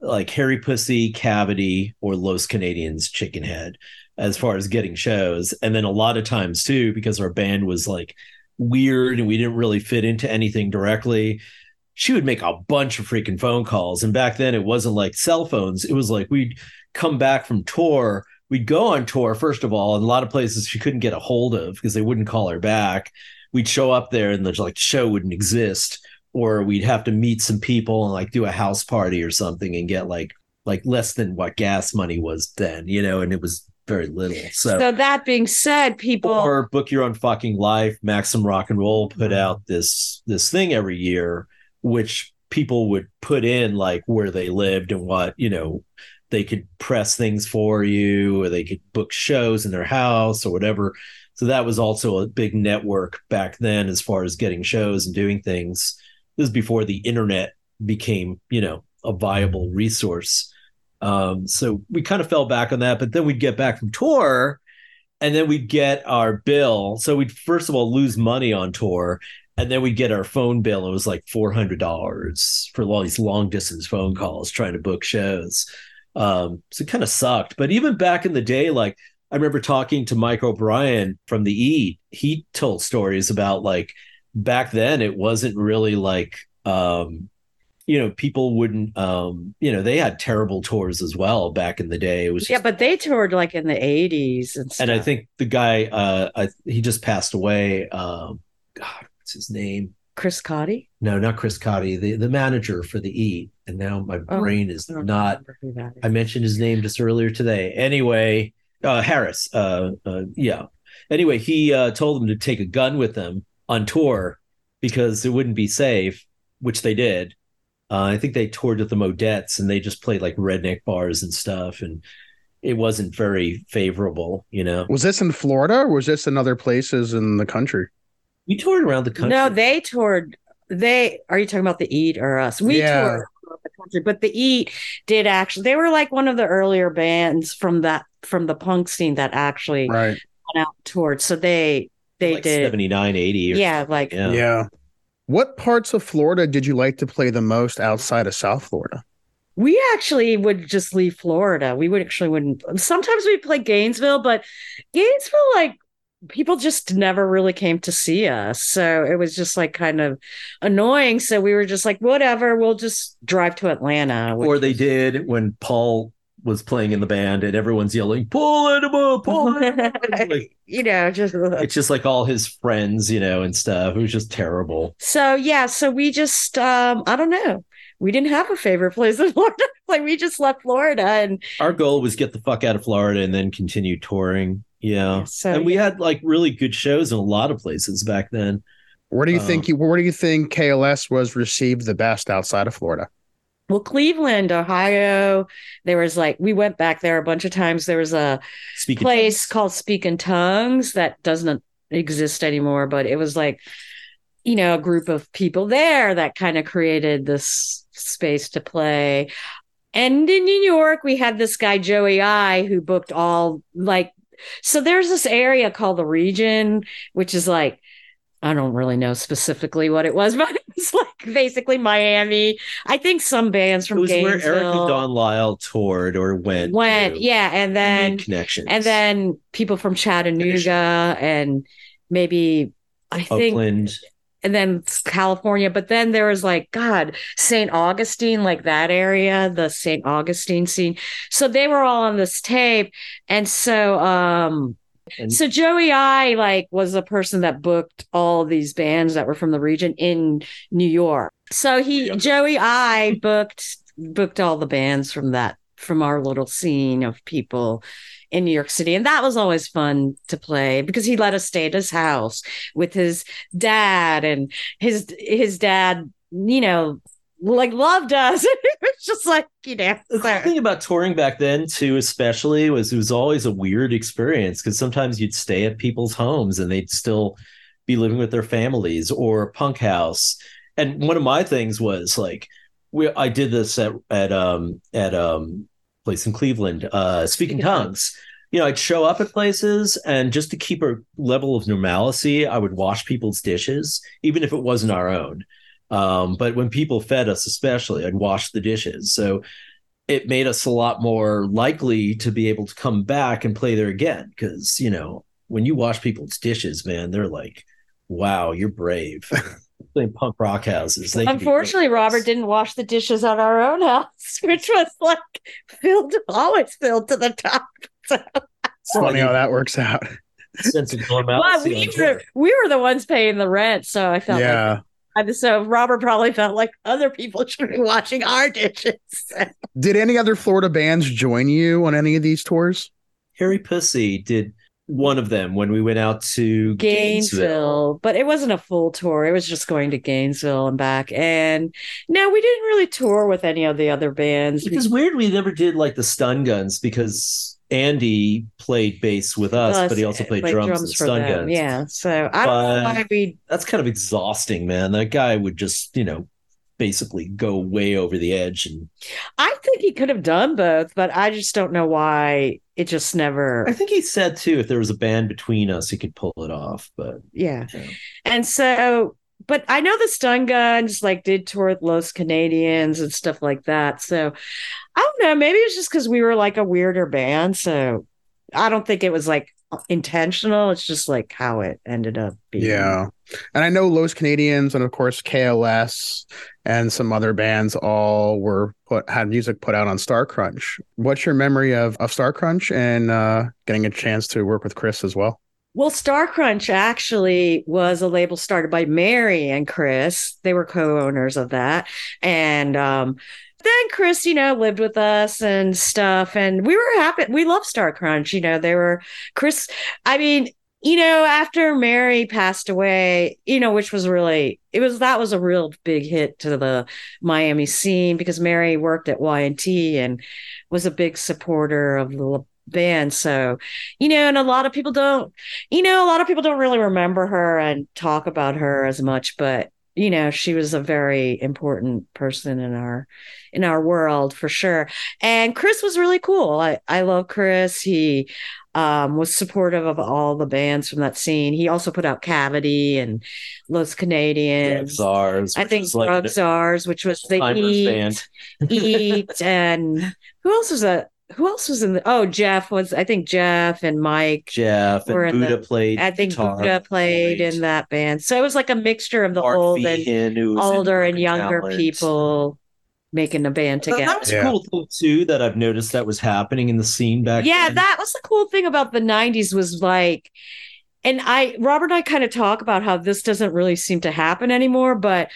like Harry Pussy, Cavity, or Los Canadians Chickenhead as far as getting shows. And then a lot of times too, because our band was like weird and we didn't really fit into anything directly, she would make a bunch of freaking phone calls. And back then it wasn't like cell phones. It was like we'd come back from tour. We'd go on tour, first of all, and a lot of places she couldn't get a hold of because they wouldn't call her back. We'd show up there and the like the show wouldn't exist, or we'd have to meet some people and like do a house party or something and get like like less than what gas money was then, you know, and it was very little. So, So that being said, people or book your own fucking life. Maximum Rock and Roll put mm-hmm. out this this thing every year, which people would put in like where they lived and what you know they could press things for you, or they could book shows in their house or whatever. So that was also a big network back then as far as getting shows and doing things. This is before the internet became, you know, a viable resource. Um, so we kind of fell back on that, but then we'd get back from tour and then we'd get our bill. So we'd first of all lose money on tour, and then we'd get our phone bill. It was like four hundred dollars for all these long distance phone calls trying to book shows. Um, so it kind of sucked. But even back in the day, like I remember talking to Mike O'Brien from the E, He told stories about like back then it wasn't really like um, you know people wouldn't um you know they had terrible tours as well back in the day it was yeah but they toured like in the 80s and stuff. and i think the guy uh I, he just passed away um god what's his name chris cotty no not chris cotty the the manager for the E. and now my Oh, brain is I not remember who that is. i mentioned his name just earlier today anyway uh harris uh, uh yeah anyway he uh told them to take a gun with them on tour because it wouldn't be safe which they did uh, I think they toured with the Modettes and they just played like redneck bars and stuff, and it wasn't very favorable. You know, Was this in Florida or was this in other places in the country? we toured around the country. no they toured they are you talking about the eat or us we Yeah. toured around the country but the eat did actually they were like one of the earlier bands from that from the punk scene that actually Right. went out and toured so they they like did 79, 80. Or yeah like yeah. Yeah. What parts of Florida did you like to play the most outside of South Florida? we actually would just leave Florida. We would actually wouldn't. Sometimes we'd play Gainesville, but Gainesville, like people just never really came to see us. So it was just like kind of annoying. So we were just like, whatever, we'll just drive to Atlanta. Or they was- did when Paul was playing in the band and everyone's yelling, "Pull Enema, pull Enema!" (laughs) like, you know, just it's just like all his friends, you know, and stuff. It was just terrible. so yeah. So we just, um, I don't know. We didn't have a favorite place in (laughs) Florida. like we just left Florida and Our goal was get the fuck out of Florida and then continue touring. Yeah. So, and we yeah. had like really good shows in a lot of places back then. Where do you Um, think you where do you think KLS was received the best outside of Florida? Well, Cleveland, Ohio, there was like we went back there a bunch of times. There was a Speaking place called Speak in Tongues that doesn't exist anymore, but it was like, you know, a group of people there that kind of created this space to play. And in New York, we had this guy, Joey I, who booked all like, so there's this area called the region, which is like, I don't really know specifically what it was, (laughs) but it was like basically Miami. I think some bands it from was where Erica Dawn Lyle toured or went. went, yeah, and then connections. and then people from Chattanooga and maybe I think Oakland. and then California. But then there was like, God, St. Augustine, like that area, the St. Augustine scene. So they were all on this tape. And so um And- so Joey I like was the person that booked all these bands that were from the region in New York. So he oh, Joey I booked booked all the bands from that from our little scene of people in New York City. And that was always fun to play because he let us stay at his house with his dad and his his dad, you know, like loved us. (laughs) it was just like, you know, The cool thing about touring back then, too, especially, was it was always a weird experience because sometimes you'd stay at people's homes and they'd still be living with their families or punk house. And one of my things was like, we I did this at at um at um place in Cleveland, uh, speaking Speaking tongues. You know, I'd show up at places and just to keep a level of normalcy, I would wash people's dishes, even if it wasn't our own. Um, but when people fed us, especially, I'd wash the dishes. So it made us a lot more likely to be able to come back and play there again. Because, you know, when you wash people's dishes, man, they're like, wow, you're brave. (laughs) Playing punk rock houses. They can be Unfortunately. Robert didn't wash the dishes at our own house, (laughs) which was like filled, always filled to the top. So, It's funny how that works out. sense of but normalcy. we were, we were the ones paying the rent. So I felt Yeah. like, I- so Robert probably felt like other people (laughs) should be watching our dishes. Did any other Florida bands join you on any of these tours? Harry Pussy did one of them when we went out to Gainesville, Gainesville. but it wasn't a full tour. It was just going to Gainesville and back. And no, we didn't really tour with any of the other bands. Which is weird. We never did like the Stun Guns because Andy played bass with us, but he also played played drums, in for Stun them. Guns. Yeah. So I don't know why we That's kind of exhausting, man. That guy would just, you know, basically go way over the edge and I think he could have done both, but I just don't know why it just never. I think he said too if there was a band between us he could pull it off, but yeah. yeah. And so, but I know the Stun Guns like did tour with Los Canadians and stuff like that. So I don't know. Maybe it's just because we were like a weirder band. So I don't think it was like intentional. It's just like how it ended up being. Yeah. And I know Los Canadians and of course KLS and some other bands all were put had music put out on Star Crunch. What's your memory of, of Star Crunch and uh, getting a chance to work with Chris as well? Well, Star Crunch actually was a label started by Mary and Chris. They were co-owners of that. And um then Chris, you know, lived with us and stuff. And we were happy. We love Star Crunch. You know, they were Chris. I mean, you know, after Mary passed away, you know, which was really it was that was a real big hit to the Miami scene because Mary worked at Y&T and was a big supporter of the band. So, you know, and a lot of people don't, you know, a lot of people don't really remember her and talk about her as much, but you know, she was a very important person in our in our world for sure. And Chris was really cool. I I love Chris. He um, was supportive of all the bands from that scene. He also put out Cavity and Los Canadians. Czars. I think was like Czars, which was the Eat, band. Eat, and who else was that? Who else was in the? Oh, Jeff was. I think Jeff and Mike. Jeff Were and in the- Buddha played. I think Buddha played right. in that band. So it was like a mixture of the Art old and Feehan, older and younger Talent. people making a band together. That was Yeah. cool thing too that I've noticed that was happening in the scene back yeah, then. that was the cool thing about the 90s was like and I Robert and I kind of talk about how this doesn't really seem to happen anymore, but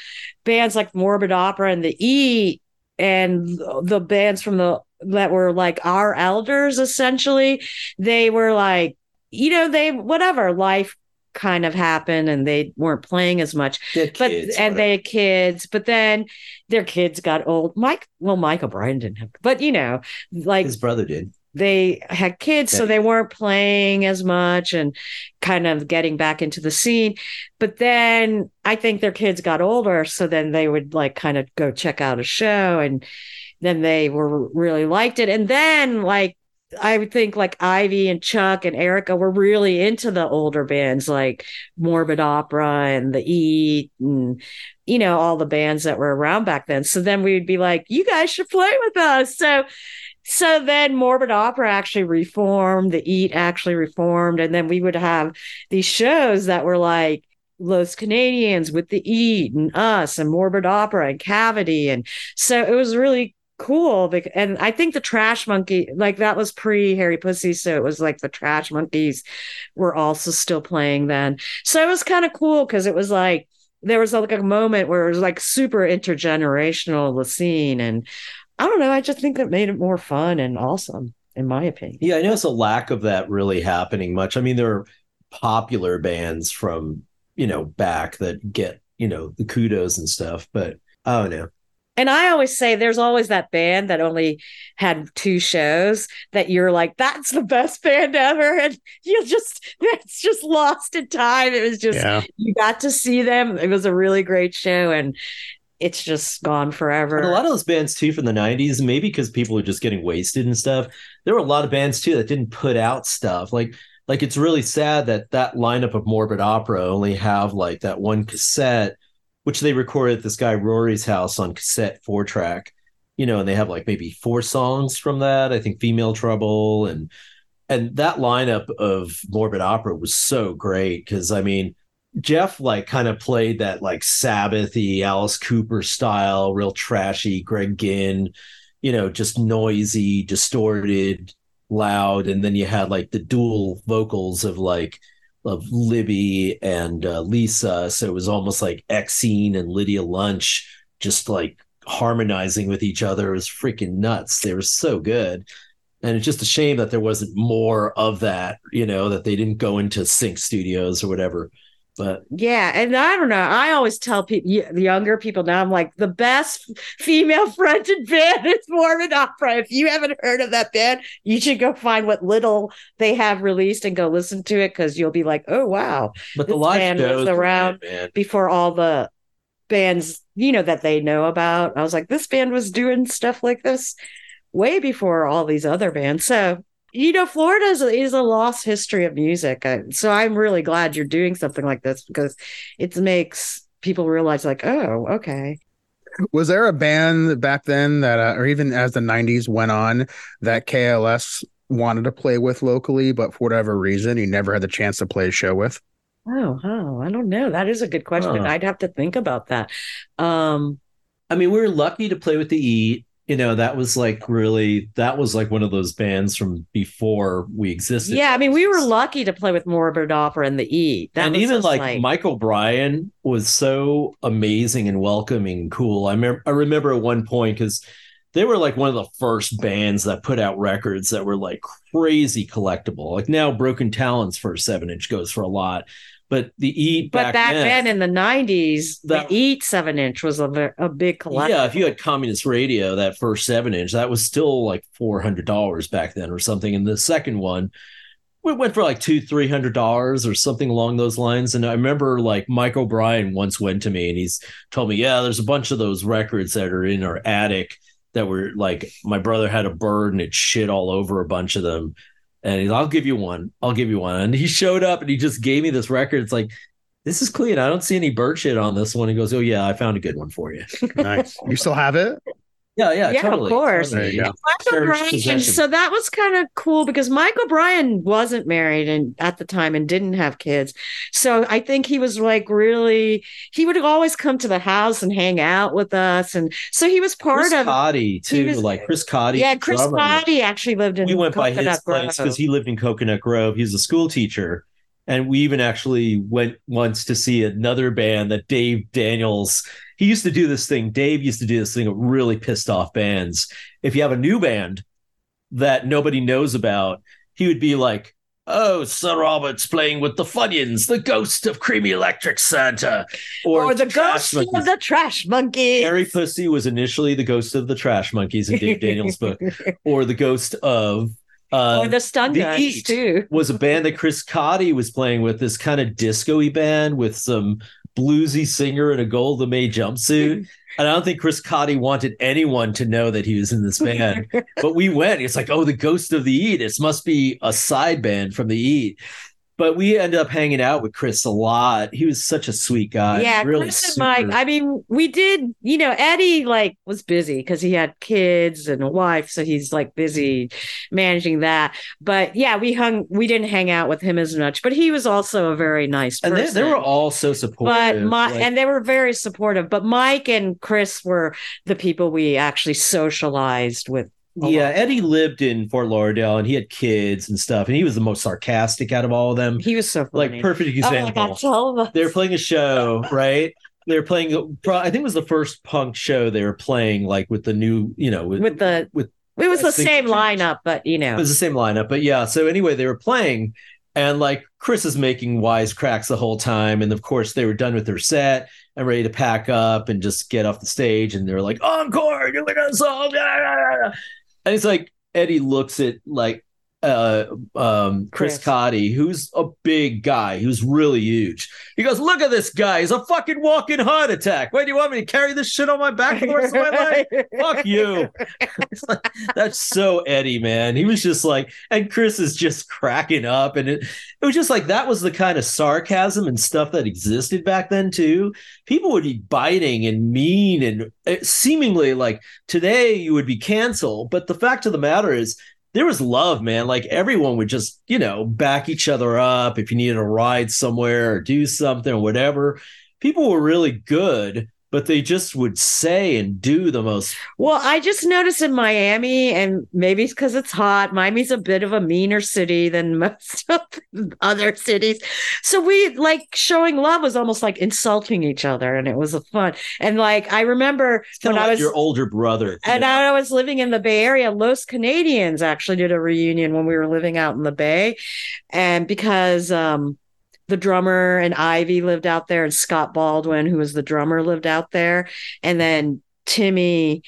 bands like Morbid Opera and the E and the bands from the that were like our elders essentially, they were like, you know, they whatever, life kind of happened and they weren't playing as much but kids, and whatever. they had kids but then their kids got old mike well mike o'brien didn't have but you know like his brother did. they had kids so they weren't playing as much and kind of getting back into the scene but then i think their kids got older so then they would like kind of go check out a show and then they were really liked it and then like I would think like Ivy and Chuck and Erica were really into the older bands like Morbid Opera and The Eat and you know all the bands that were around back then. So then we'd be like, you guys should play with us. So so then Morbid Opera actually reformed, The Eat actually reformed, and then we would have these shows that were like Los Canadians with The Eat and us and Morbid Opera and Cavity and so it was really cool bec- and i think the trash monkey like that was pre harry pussy so it was like the trash monkeys were also still playing then so it was kind of cool because it was like there was like a moment where it was like super intergenerational the scene and i don't know i just think that made it more fun and awesome in my opinion Yeah, I notice a lack of that really happening much. I mean, there are popular bands from, you know, back that get, you know, the kudos and stuff, but I don't know. And I always say there's always that band that only had two shows that you're like, that's the best band ever. And you just, (laughs) it's just lost in time. It was just, Yeah. you got to see them. It was a really great show and it's just gone forever. And a lot of those bands too from the 90s, maybe because people are just getting wasted and stuff. There were a lot of bands too that didn't put out stuff. Like like it's really sad that that lineup of Morbid Opera only have like that one cassette, which they recorded at this guy Rory's house on cassette four track. You know, and they have like maybe four songs from that. I think Female Trouble and and that lineup of Morbid Opera was so great because I mean Jeff like kind of played that like Sabbathy Alice Cooper style, real trashy Greg Ginn, you know, just noisy, distorted, loud, and then you had like the dual vocals of like of Libby and uh, Lisa, so it was almost like Exene and Lydia Lunch just like harmonizing with each other. It was freaking nuts. They were so good. And it's just a shame that there wasn't more of that, you know, that they didn't go into sync studios or whatever. But Yeah, and I don't know. I always tell people, the younger people now, I'm like, the best female (laughs) fronted band is Morbid Opera. If you haven't heard of that band, you should go find what little they have released and go listen to it because you'll be like, oh wow. but the live band was around man. Before all the bands, you know, that they know about. I was like, this band was doing stuff like this way before all these other bands. So, you know, Florida is, is a lost history of music. So I'm really glad you're doing something like this because it makes people realize, like, oh, okay. Was there a band back then that, uh, or even as the 90s went on, that KLS wanted to play with locally, but for whatever reason, he never had the chance to play a show with? Oh, oh, I don't know. That is a good question. Huh. I'd have to think about that. Um, I mean, we were lucky to play with the Eat. You know, that was like really that was like one of those bands from before we existed. yeah, I mean, we were lucky to play with Morbid Opera and the E. That and even just like, Michael O'Brien was so amazing and welcoming and cool. I remember I remember at one point because they were like one of the first bands that put out records that were like crazy collectible. Like now Broken Talents for a seven inch goes for a lot. But the Eat but back, then, then in the 90s, That- the Eat seven inch was a, a big collection. Yeah, if you had communist radio, that first seven inch, that was still like four hundred dollars back then or something. And the second one, we went for like two, three hundred dollars or something along those lines. And I remember like Mike O'Brien once went to me and he's told me, Yeah, there's a bunch of those records that are in our attic that were like my brother had a bird and it shit all over a bunch of them. And he's, I'll give you one. I'll give you one. And he showed up and he just gave me this record. It's like, this is clean. I don't see any bird shit on this one. He goes, Oh yeah, I found a good one for you. Nice. (laughs) you still have it? Yeah, yeah, Yeah, of course. There. Michael O'Brien, possession. so that was kind of cool because Michael O'Brien wasn't married and at the time and didn't have kids. So I think he was like really he would always come to the house and hang out with us. And so he was part Chris of Cotty too, was- like Chris Cotty. Yeah, Chris drummer. Cotty actually lived in We went by Coconut his place because he lived in Coconut Grove. He was a school teacher, and we even actually went once to see another band that Dave Daniels. He used to do this thing. Dave used to do this thing of really pissed off bands. If you have a new band that nobody knows about, he would be like, "Oh, Sir Robert's playing with the Funyons, the ghost of Kreamy 'Lectric Santa, or, the ghost Monkeys." of the trash monkey. Harry Pussy was initially the ghost of the Trash Monkeys in Dave Daniels' book, (laughs) or the ghost of uh, or the stun the guns Eat. too. was a band that Chris Cotty was playing with, this kind of disco-y band with some bluesy singer in a gold lame jumpsuit. And I don't think Chris Cotty wanted anyone to know that he was in this band. (laughs) but we went. It's like, oh, the Ghost of the Eat. It must be a side band from the Eat. But we ended up hanging out with Chris a lot. He was such a sweet guy. yeah, really Chris and Mike. I mean, we did. You know, Eddie like was busy because he had kids and a wife, so he's like busy managing that. But yeah, we hung. We didn't hang out with him as much, but he was also a very nice and person. they, they were all so supportive. but my like- and they were very supportive. But Mike and Chris were the people we actually socialized with. A Yeah. Eddie lived in Fort Lauderdale and he had kids and stuff, and he was the most sarcastic out of all of them. he was so funny. Like perfect Oh example. God, they were playing a show, (laughs) right? They were playing. I think it was the first punk show they were playing, like with the new, you know, with, with the with- it was I the same lineup, but you know, it was the same lineup. But yeah, so anyway, they were playing, and like Chris is making wise cracks the whole time, and of course they were done with their set and ready to pack up and just get off the stage, and they're like, "Encore, doing a song," and it's like Eddie looks at like uh um Chris, Chris. Cotty, who's a big guy, who's really huge. He goes, Look at this guy, he's a fucking walking heart attack. Why do you want me to carry this shit on my back for the rest of my life? Fuck you. Like, (laughs) (laughs) that's so Eddie, man. He was just like, and Chris is just cracking up. And it, it was just like that was the kind of sarcasm and stuff that existed back then, too. People would be biting and mean and uh, seemingly like today you would be canceled. But the fact of the matter is, there was love, man. Like everyone would just, you know, back each other up if you needed a ride somewhere or do something or whatever. People were really good, but they just would say and do the most Well, I just noticed in Miami, and maybe it's because it's hot. Miami's a bit of a meaner city than (laughs) most of other cities. So we like showing love was almost like insulting each other, and it was a fun. And like I remember when of I was your older brother. and know? I was living in the Bay Area, Los Canadians actually did a reunion when we were living out in the Bay. And because um, the drummer and Ivy lived out there, and Scott Baldwin, who was the drummer, lived out there. And then Timmy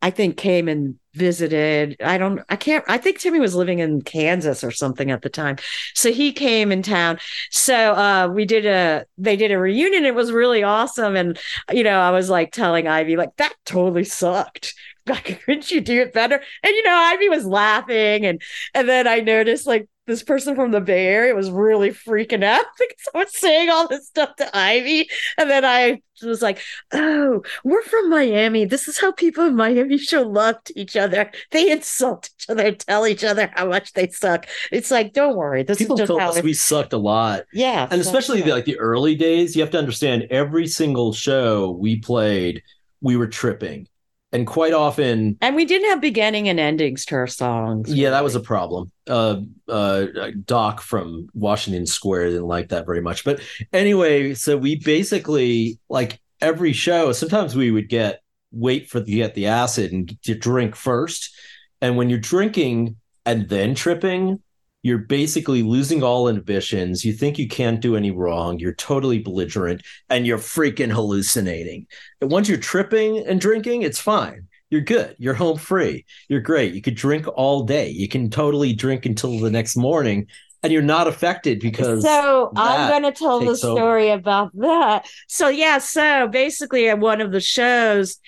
I think came and visited. I don't, I can't, I think Timmy was living in Kansas or something at the time. So he came in town. So uh, we did a, they did a reunion. It was really awesome. And, you know, I was like telling Ivy, like, that totally sucked. (laughs) Like, couldn't you do it better? And, you know, Ivy was laughing. And, and then I noticed like, this person from the Bay Area was really freaking out (laughs) because I was saying all this stuff to Ivy. And then I was like, oh, we're from Miami. This is how people in Miami show love to each other. They insult each other, tell each other how much they suck. It's like, don't worry. This People is just told how us it- we sucked a lot. yeah. and especially the, like the early days you have to understand every single show we played we were tripping and quite often and we didn't have beginning and endings to our songs. yeah that was a problem. Uh uh doc from washington square didn't like that very much. But anyway so we basically like every show sometimes we would get wait for the get the acid and to drink first. And when you're drinking and then tripping you're basically losing all inhibitions. You think you can't do any wrong. You're totally belligerent and you're freaking hallucinating. And once you're tripping and drinking it's fine. You're good. You're home free. You're great. You could drink all day. You can totally drink until the next morning and you're not affected because so I'm going to tell the takes over. story about that. So yeah, so basically at one of the shows,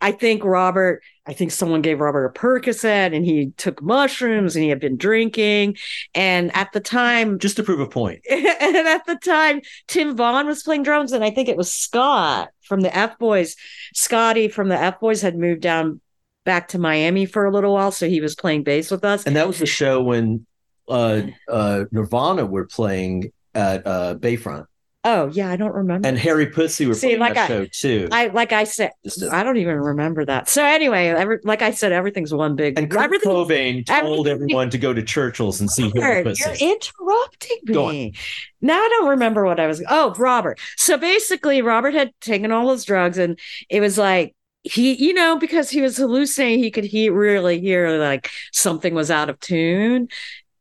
I think Robert, I think someone gave Robert a Percocet and he took mushrooms and he had been drinking. And at the time, just to prove a point (laughs) and at the time, Tim Vaughn was playing drums, and I think it was Scott from the F Boys. Scotty from the F Boys had moved down back to Miami for a little while, so he was playing bass with us. and that was the show when uh uh nirvana were playing at uh bayfront Oh yeah, I don't remember. and harry pussy were See, like that I- show too I like I said, I don't even remember that. So anyway, every, like I said, everything's one big. and Kurt everything. Cobain told everything- everyone to go to Churchill's and see Harry Robert, Pussy. You're interrupting me. Now I don't remember what I was. Oh, Robert. So basically, Robert had taken all his drugs, and it was like he, you know, because he was hallucinating, he could he really hear like something was out of tune.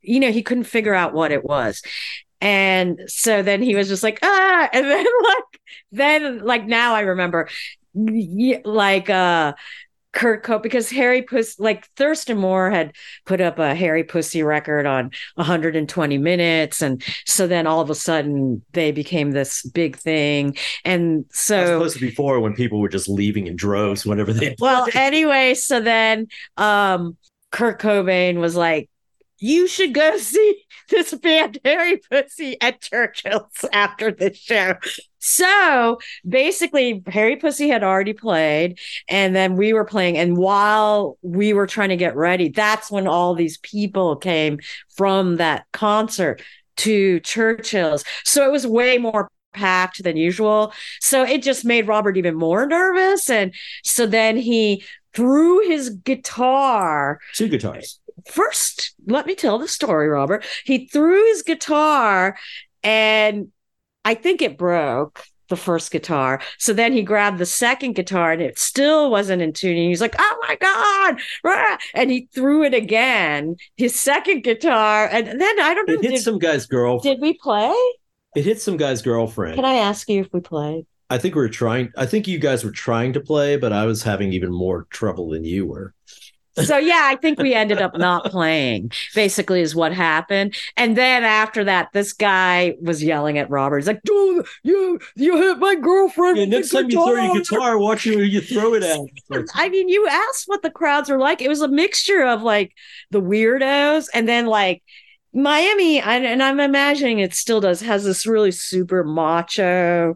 You know, he couldn't figure out what it was. And so then he was just like, ah, and then (laughs) like, then like now I remember, like, uh, Kurt Cope because Harry Puss like Thurston Moore had put up a Harry Pussy record on 120 minutes. And so then all of a sudden they became this big thing. And As so opposed to before when people were just leaving in droves whenever they (laughs) well anyway so then um Kurt Cobain was like you should go (laughs) see (laughs) this band Harry Pussy at Churchill's after the show. So basically, Harry Pussy had already played, and then we were playing. And while we were trying to get ready, that's when all these people came from that concert to Churchill's. So it was way more packed than usual. So it just made Robert even more nervous. And so then he threw his guitar two guitars. First let me tell the story robert he threw his guitar and i think it broke the first guitar so then he grabbed the second guitar and it still wasn't in tune and he's like oh my god rah!" and he threw it again his second guitar and then i don't know It hit did, some guy's girlfriend. did we play It hit some guy's girlfriend. can i ask you if we played I think we were trying. I think you guys were trying to play, but I was having even more trouble than you were. So yeah i think we ended up not playing basically is what happened and then after that this guy was yelling at robert he's like dude you you hit my girlfriend Yeah, next time you throw your guitar." watch who you throw it at. (laughs) I mean, you asked what the crowds were like. It was a mixture of like the weirdos and then like Miami, and, and I'm imagining it still does, has this really super macho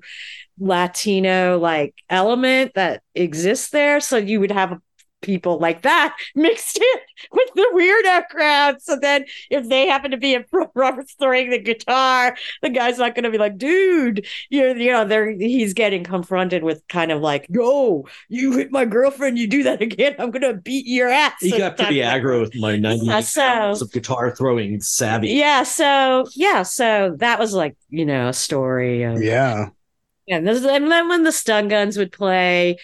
Latino like element that exists there. So you would have people like that (laughs) mixed in with the weirdo crowd. So then if they happen to be in front, (laughs) Robert's throwing the guitar, the guy's not going to be like, dude, you're you know, they're he's getting confronted with kind of like, yo, you hit my girlfriend, you do that (laughs) again, I'm gonna beat your ass. He got pretty aggro with my 90 Yeah, so- pounds of guitar throwing savvy. Yeah, so yeah, so that was like, you know, a story of Yeah. and, this, and then when the stun guns would play,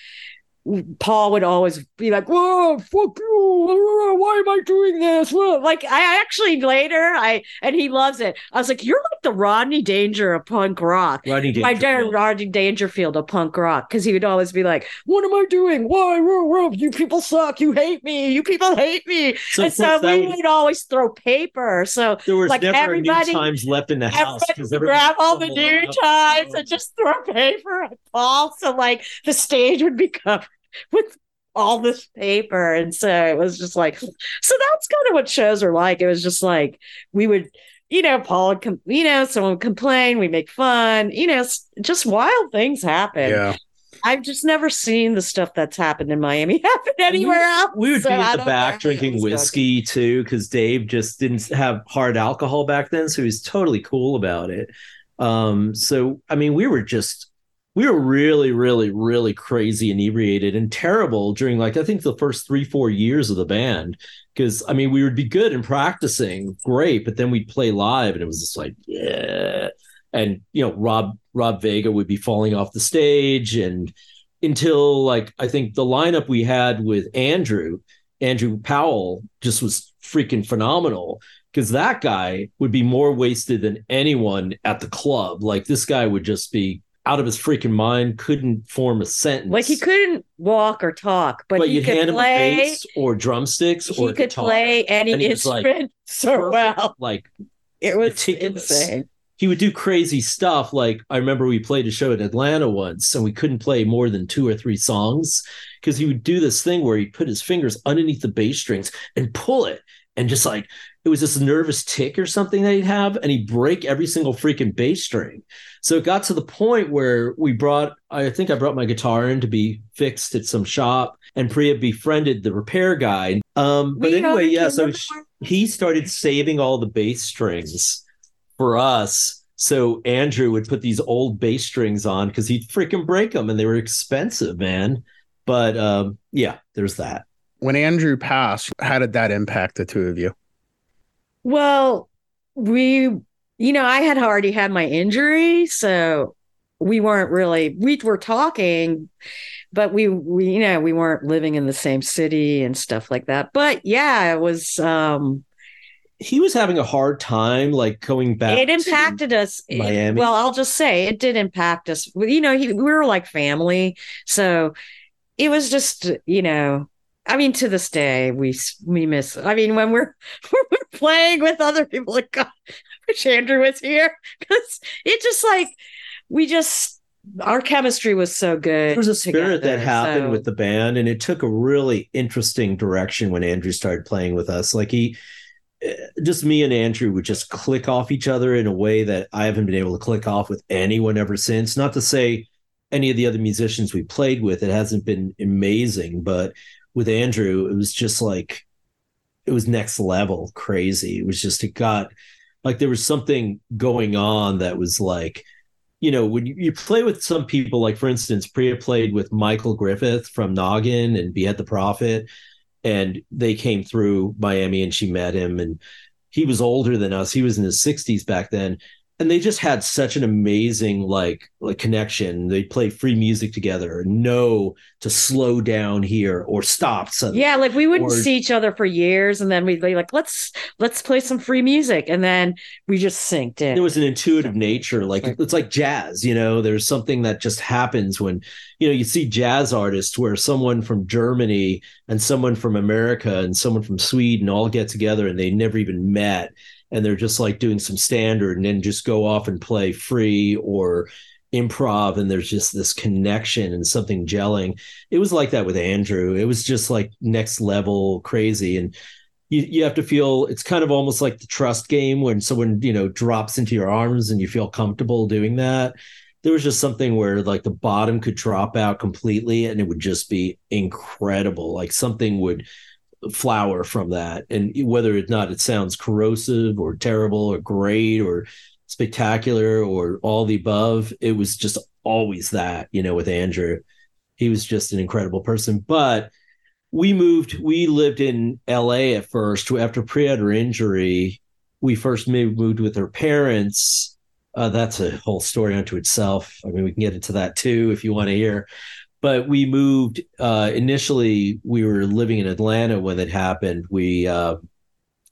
Paul would always be like, "Whoa, fuck you! Why am I doing this?" Like I actually later, I and he loves it. I was like, "You're like the Rodney Danger of punk rock." Rodney My dad, Dangerfield. Rodney Dangerfield of punk rock, because he would always be like, "What am I doing? Why? Whoa, whoa, you people suck. You hate me. You people hate me." So, and so we was- would always throw paper. So there was like never everybody- new times left in the house because grab all the new times oh. and just throw paper at Paul. So like the stage would be covered (laughs) with all this paper. And so it was just like, so that's kind of what shows are like. It was just like we would, you know, Paul would, com- you know, someone would complain, we make fun, you know, just wild things happen. Yeah. I've just never seen the stuff that's happened in Miami (laughs) happen anywhere else. We would So be I at the back drinking was going. whiskey too, because Dave just didn't have hard alcohol back then, so he was totally cool about it. Um, so I mean, we were just we were really, really, really crazy inebriated and terrible during like I think the first three, four years of the band. Because I mean, we would be good in practicing, great, but then we'd play live, and it was just like, yeah. And you know, Rob Rob Vega would be falling off the stage, and until like I think the lineup we had with Andrew, Andrew Powell, just was freaking phenomenal because that guy would be more wasted than anyone at the club. Like this guy would just be out of his freaking mind, couldn't form a sentence. Like he couldn't walk or talk, but, but he could hand him a play. bass or drumsticks or He a could guitar. play any and he was, like, (laughs) so well. Like It was meticulous. insane. he would do crazy stuff. Like I remember we played a show in Atlanta once, and we couldn't play more than two or three songs because he would do this thing where he'd put his fingers underneath the bass strings and pull it, and just like it was this nervous tick or something that he'd have, and he'd break every single freaking bass string. So it got to the point where we brought, I think I brought my guitar in to be fixed at some shop, and Priya befriended the repair guy. Um, but We anyway, yeah, so he started saving all the bass strings for us. So Andrew would put these old bass strings on because he'd freaking break them and they were expensive, man. But um, yeah, there's that. When Andrew passed, how did that impact the two of you? Well, we, you know, I had already had my injury, so we weren't really we were talking, but we we you know we weren't living in the same city and stuff like that. But yeah, it was um He was having a hard time, like going back. it impacted us. Miami? well, I'll just say it did impact us. You know, he, we were like family, so it was just you know. I mean, to this day, we we miss. I mean, when we're (laughs) when we're playing with other people, like God, I wish Andrew was here because it just like we just our chemistry was so good. There was a spirit that happened so- with the band, and it took a really interesting direction when Andrew started playing with us. Like he, eh, just me and Andrew would just click off each other in a way that I haven't been able to click off with anyone ever since. Not to say any of the other musicians we played with, it hasn't been amazing, but with Andrew, it was just like it was next level crazy. It was just it got like there was something going on that was like you know, when you, you play with some people, like for instance, Priya played with Michael Griffith from Noggin and Behead the Prophet, and they came through Miami and she met him, and he was older than us. He was in his 60s back then. And they just had such an amazing like like connection. They play free music together, know to slow down here or stop suddenly. Yeah, like we wouldn't Or- see each other for years, and then we'd be like, "Let's let's play some free music," and then we just synced in. there was an intuitive nature like Right. it's like jazz you know there's something that just happens when you know you see jazz artists where someone from germany and someone from america and someone from sweden all get together and they never even met and they're just like doing some standard and then just go off and play free or improv and there's just this connection and something gelling. It was like that with andrew. It was just like next level crazy. And you, you have to feel it's kind of almost like the trust game when someone you know drops into your arms and you feel comfortable doing that. There was just something where like the bottom could drop out completely and it would just be incredible. Like something would flower from that. And whether or not it sounds corrosive or terrible or great or spectacular or all the above it was just always that you know with andrew. He was just an incredible person. But we moved we lived in la at first after pre had her injury we first moved, with her parents. Uh, that's a whole story unto itself. I mean we can get into that too if you want to hear but we moved uh initially we were living in atlanta when it happened. We uh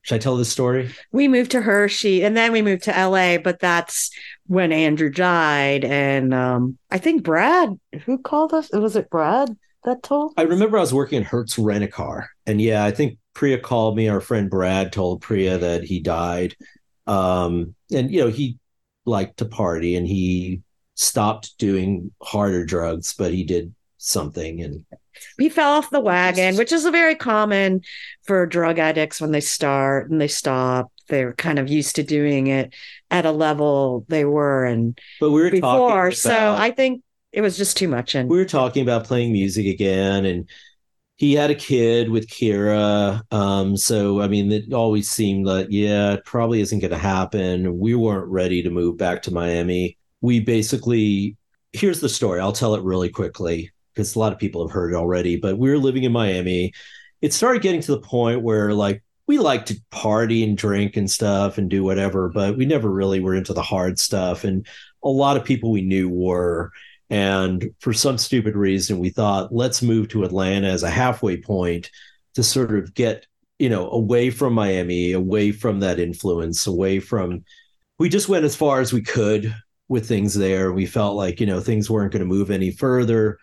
should i tell this story? We moved to hershey and then we moved to la but that's when andrew died and um i think brad who called us? Was it brad that told i remember i was working at hertz rent a car. And yeah i think priya called me. Our friend brad told priya that he died. Um and you know he liked to party and he stopped doing harder drugs but he did something and he fell off the wagon, which is a very common for drug addicts when they start and they stop. They're kind of used to doing it at a level they were and but we were before. about, so I think it was just too much. And we were talking about playing music again and he had a kid with Kira. Um, so I mean, it always seemed like, yeah, it probably isn't going to happen. We weren't ready to move back to Miami. We basically, here's the story. I'll tell it really quickly because a lot of people have heard it already, but we were living in Miami. It started getting to the point where like we like to party and drink and stuff and do whatever, but we never really were into the hard stuff. And a lot of people we knew were. And for some stupid reason, we thought, let's move to Atlanta as a halfway point to sort of get, you know, away from Miami, away from that influence, away from. We just went as far as we could with things there. We felt like, you know, things weren't going to move any further.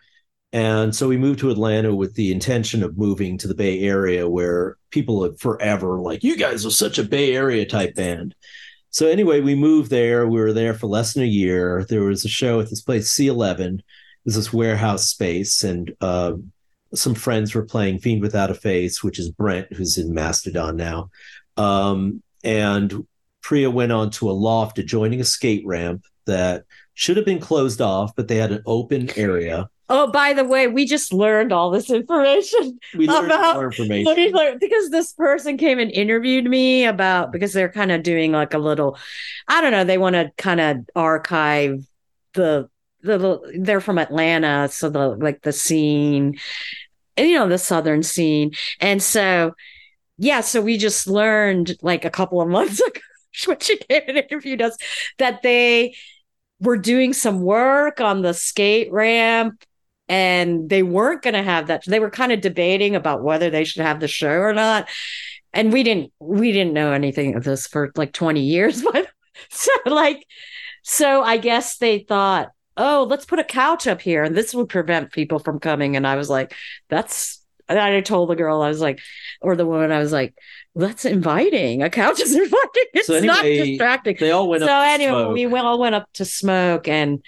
And so we moved to Atlanta with the intention of moving to the Bay Area where people have forever like, you guys are such a Bay Area type band. So anyway, we moved there. We were there for less than a year. There was a show at this place, C11. There's this warehouse space, and uh, some friends were playing Fiend Without a Face, which is Brent, who's in Mastodon now. Um, and Priya went on to a loft adjoining a skate ramp that should have been closed off, but they had an open area. Oh, by the way, we just learned all this information. We learned About- more information. Learned- because this person came and interviewed me about because they're kind of doing like a little, I don't know, they want to kind of archive the the they're from Atlanta, so the like the scene, you know the southern scene, and so yeah, so we just learned like a couple of (laughs) months ago when she came and interviewed us that they were doing some work on the skate ramp and they weren't going to have that they were kind of debating about whether they should have the show or not and we didn't we didn't know anything of this for like 20 years (laughs) but so like so i guess they thought oh let's put a couch up here and this would prevent people from coming and i was like that's and I told the girl I was like, or the woman I was like, that's inviting. A couch is (laughs) inviting. It's So not distracting They all went so anyway, smoke. we all went up to smoke, and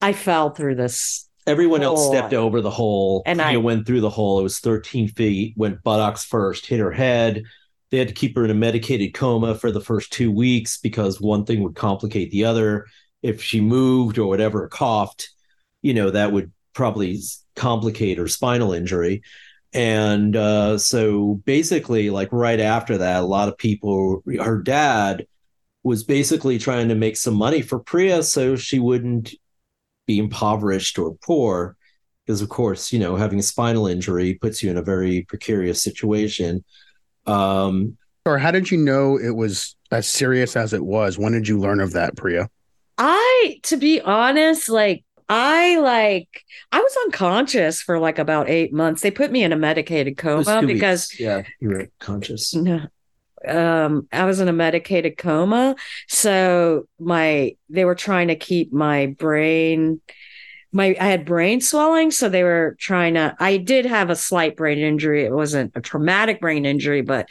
I fell through this. Everyone else hole. stepped over the hole. And I went through the hole. It was 13 feet, went buttocks first, hit her head. They had to keep her in a medicated coma for the first two weeks because one thing would complicate the other. If she moved or whatever, coughed, you know, that would probably complicate her spinal injury. And uh, so basically, like right after that, a lot of people, her dad was basically trying to make some money for Priya so she wouldn't be impoverished or poor because of course you know having a spinal injury puts you in a very precarious situation um Or how did you know it was as serious as it was? When did you learn of that, Priya? I, to be honest, like I like I was unconscious for like about eight months. They put me in a medicated coma two because weeks. yeah you were conscious no, um I was in a medicated coma. So my they were trying to keep my brain my I had brain swelling, so they were trying to I did have a slight brain injury. It wasn't a traumatic brain injury, but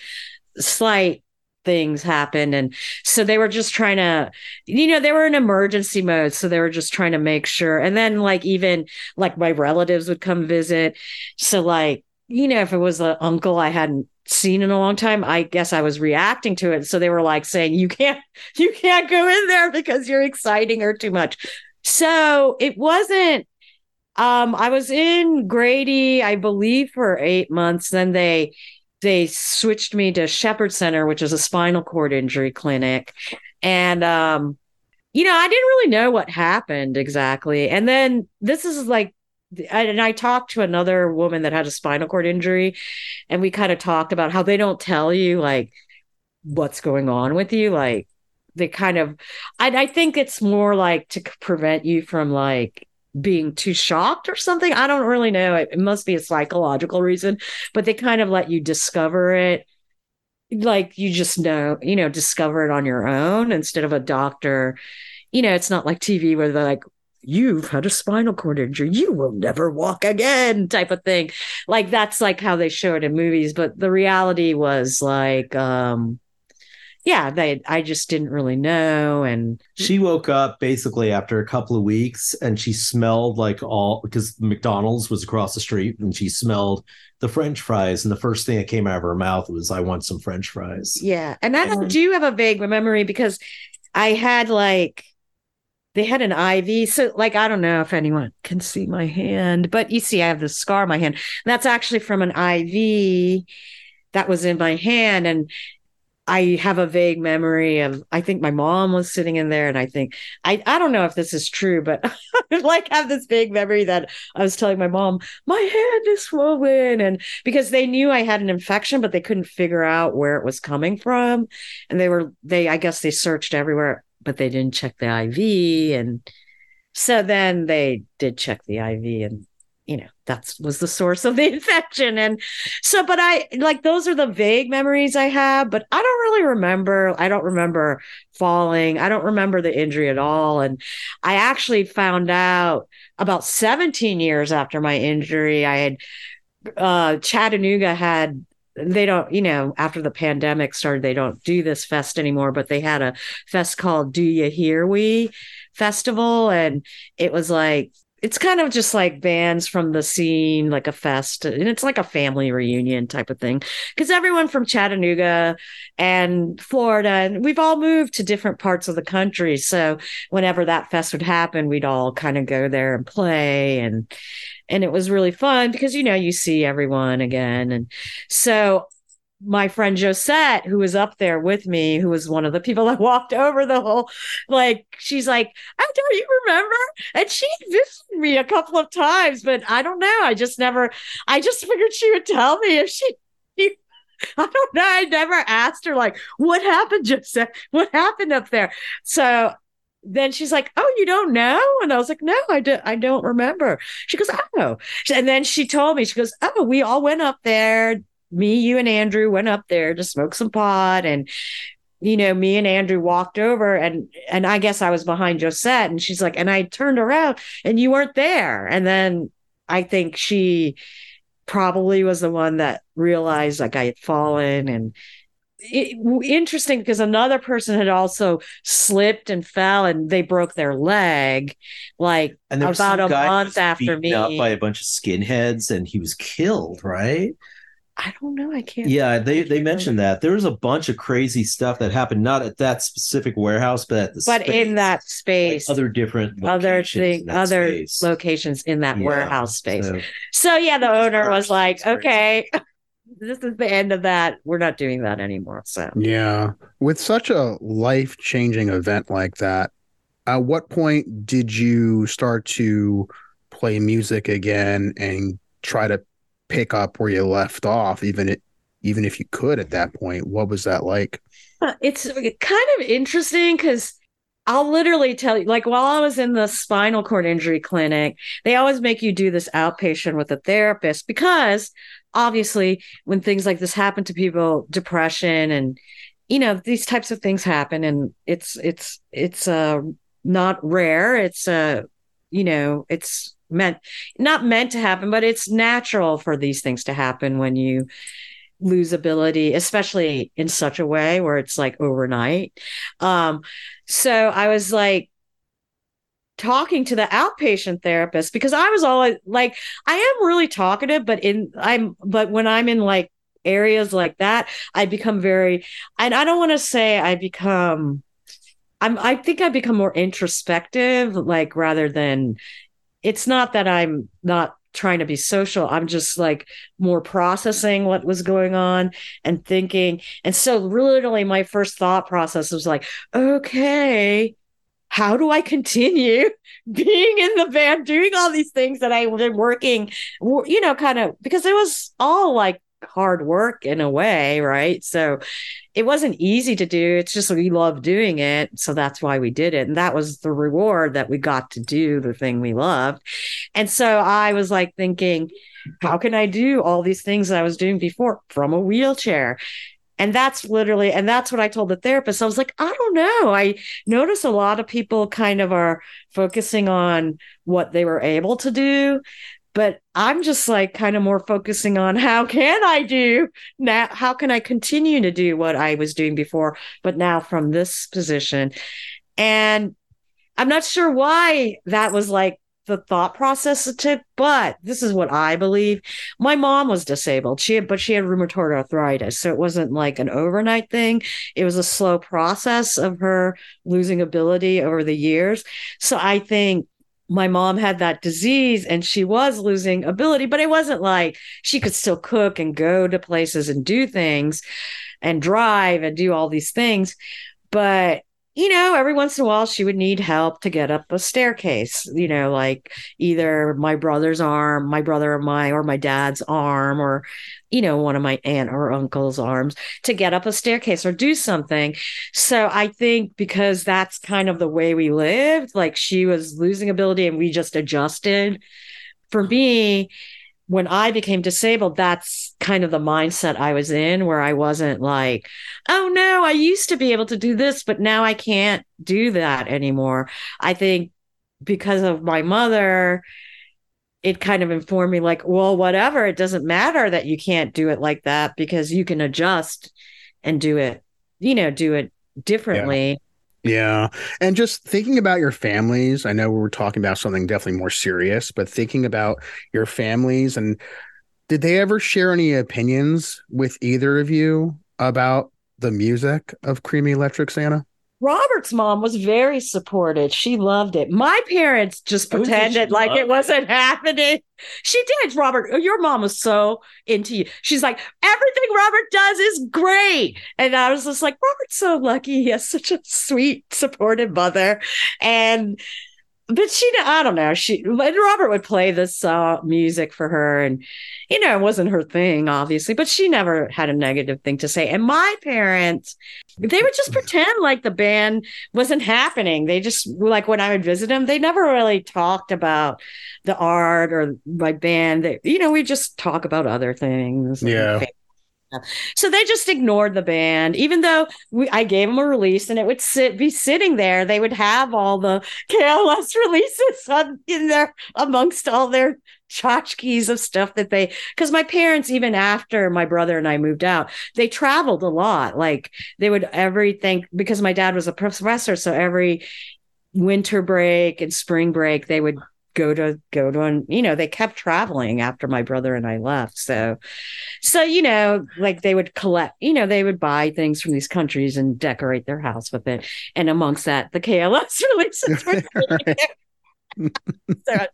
slight things happened. And so they were just trying to you know they were in emergency mode. So they were just trying to make sure. And then like even like my relatives would come visit. So like you know if it was an uncle i hadn't seen in a long time i guess i was reacting to it. So they were like saying you can't (laughs) you can't go in there because you're exciting her too much. So it wasn't um i was in grady i believe for eight months. Then they they switched me to shepherd center which is a spinal cord injury clinic. And um you know i didn't really know what happened exactly. And then this is like and I talked to another woman that had a spinal cord injury, and we kind of talked about how they don't tell you like what's going on with you. Like they kind of, I, I think it's more like to prevent you from like being too shocked or something. I don't really know. It, it must be a psychological reason, but they kind of let you discover it like you just know, you know, discover it on your own instead of a doctor. You know, it's not like TV where they're like, you've had a spinal cord injury, you will never walk again, type of thing. Like that's like how they show it in movies. But the reality was like, um, yeah, they I just didn't really know. And she woke up basically after a couple of weeks and she smelled like all because McDonald's was across the street and she smelled the French fries. And the first thing that came out of her mouth was, I want some French fries. Yeah. And I do have a vague memory because I had like they had an IV. So, like, I don't know if anyone can see my hand, but you see, I have this scar on my hand. That's actually from an IV that was in my hand. And I have a vague memory of I think my mom was sitting in there and I think I I don't know if this is true but (laughs) I like have this vague memory that I was telling my mom my hand is swollen and because they knew I had an infection but they couldn't figure out where it was coming from and they were they I guess they searched everywhere but they didn't check the IV and so then they did check the IV and you know that was the source of the (laughs) infection. And so but i like those are the vague memories i have but i don't really remember i don't remember falling i don't remember the injury at all. And i actually found out about 17 years after my injury i had uh chattanooga had they don't you know after the pandemic started they don't do this fest anymore but they had a fest called do you hear we festival and it was like it's kind of just like bands from the scene, like a fest, and it's like a family reunion type of thing. Because everyone from Chattanooga and Florida, and we've all moved to different parts of the country. So whenever that fest would happen, we'd all kind of go there and play, and and it was really fun because you know you see everyone again, and so my friend Josette, who was up there with me, who was one of the people (laughs) that walked over the whole, like, she's like, "I don't you remember?" And she visited me a couple of times, but I don't know. I just never. I just figured she would tell me if she. (laughs) I don't know. I never asked her like, "What happened, Josette? What happened up there?" So then she's like, "Oh, you don't know?" And I was like, "No, I don't. I don't remember." She goes, "Oh," and then she told me, she goes, "Oh, we all went up there." me, you, and Andrew went up there to smoke some pot and you know, me and Andrew walked over and and I guess I was behind Josette and she's like, and I turned around and you weren't there. And then I think she probably was the one that realized like I had fallen and it, interesting because another person had also slipped and fell and they broke their leg like about a month after me up by a bunch of skinheads and he was killed right I don't know. I can't. Yeah, they they mentioned that there was a bunch of crazy stuff that happened, not at that specific warehouse, but at the but space, in that space, like other different other thing, other space. locations in that yeah, warehouse space. So, so yeah, the (laughs) owner was like, "Okay, (laughs) this is the end of that. We're not doing that anymore." So yeah, with such a life changing event like that, at what point did you start to play music again and try to pick up where you left off, even it, even if you could at that point. What was that like? Uh, it's kind of interesting because I'll literally tell you, like while I was in the spinal cord injury clinic, they always make you do this outpatient with a therapist because obviously when things like this happen to people, depression and you know these types of things happen, and it's it's it's uh not rare. It's uh you know it's meant not meant to happen, but it's natural for these things to happen when you lose ability, especially in such a way where it's like overnight. Um, so I was like talking to the outpatient therapist because I was always like, I am really talkative, but in I'm but when I'm in like areas like that, I become very and I don't want to say I become I'm I think I become more introspective, like rather than it's not that I'm not trying to be social. I'm just like more processing what was going on and thinking. And so, literally, my first thought process was like, okay, how do I continue (laughs) being in the band, doing all these things that I've been working, you know, kind of because it was all like hard work in a way, right? So it wasn't easy to do. It's just we love doing it. So that's why we did it. And that was the reward that we got to do the thing we loved. And so I was like thinking, how can I do all these things that I was doing before from a wheelchair? And that's literally, and that's what I told the therapist. I was like, I don't know. I notice a lot of people kind of are focusing on what they were able to do but i'm just like kind of more focusing on (laughs) how can i do now how can i continue to do what i was doing before but now from this position and i'm not sure why that was like the thought process to but this is what i believe. My mom was disabled. She had but she had rheumatoid arthritis so it wasn't like an overnight thing. It was a slow process of her losing ability over the years. So i think my mom had that disease and she was losing ability, but it wasn't like she could still cook and go to places and do things and drive and do all these things. But you know, every once in a while she would need help to get up a staircase, you know, like either my brother's arm, my brother or my or my dad's arm, or, you know, one of my aunt or uncle's arms to get up a staircase or do something. So I think because that's kind of the way we lived, like she was losing ability and we just adjusted. For me, when I became disabled, that's kind of the mindset I was in where I wasn't like, oh no, I used to be able to do this, but now I can't do that anymore. I think because of my mother, it kind of informed me like, well, whatever, it doesn't matter that you can't do it like that because you can adjust and do it, you know, do it differently. Yeah. And just thinking about your families, I know we were talking about something definitely more serious, but thinking about your families and did they ever share any opinions with either of you about the music of Kreamy 'Lectric Santa? Robert's mom was very supportive. She loved it. My parents just pretended like it wasn't (laughs) happening. She did, Robert. Your mom was so into you. She's like, everything Robert does is great. And I was just like, Robert's so lucky. He has such a sweet, supportive mother. And but she i don't know. She robert would play this uh, music for her and you know it wasn't her thing obviously but she never had a negative thing to say. And my parents they would just pretend like the band wasn't happening. They just like when i would visit them they never really talked about the art or my band. They, you know we just talk about other things yeah so they just ignored the band, even though we, I gave them a release and it would sit be sitting there. They would have all the KLS (laughs) releases on, in there amongst all their tchotchkes of stuff that they because my parents even after my brother and I moved out they traveled a lot like they would everything because my dad was a professor so every winter break and spring break they would go to go to and you know they kept traveling after my brother and I left. So so you know like they would collect you know they would buy things from these countries and decorate their house with it. And amongst that the KLS (laughs) releases (laughs) so,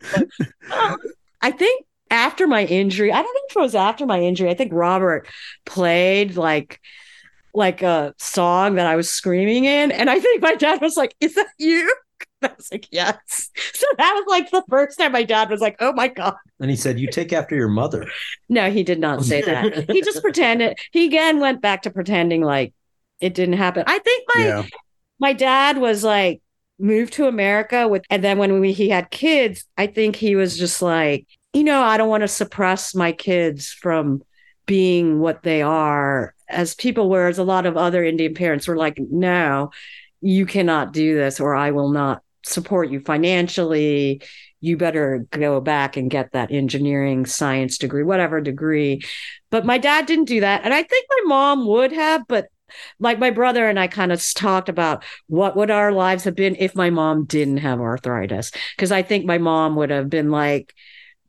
um, I think after my injury I don't know if it was after my injury I think Robert played like like a song that I was screaming in. And I think my dad was like is that you (laughs) I was like, yes. (laughs) So that was like the first time my dad was like, oh my God. And he said, You take after your mother. (laughs) No, he did not say that. he just pretended. He again went back to pretending like it didn't happen. I think my yeah. my dad was like moved to America with and then when we, he had kids, I think he was just like, you know, I don't want to suppress my kids from being what they are as people, whereas a lot of other Indian parents were like, no, you cannot do this or I will not support you financially. You better go back and get that engineering science degree whatever degree. But my dad didn't do that. And i think my mom would have but like my brother and i kind of talked about what would our lives have been if my mom didn't have arthritis. Because i think my mom would have been like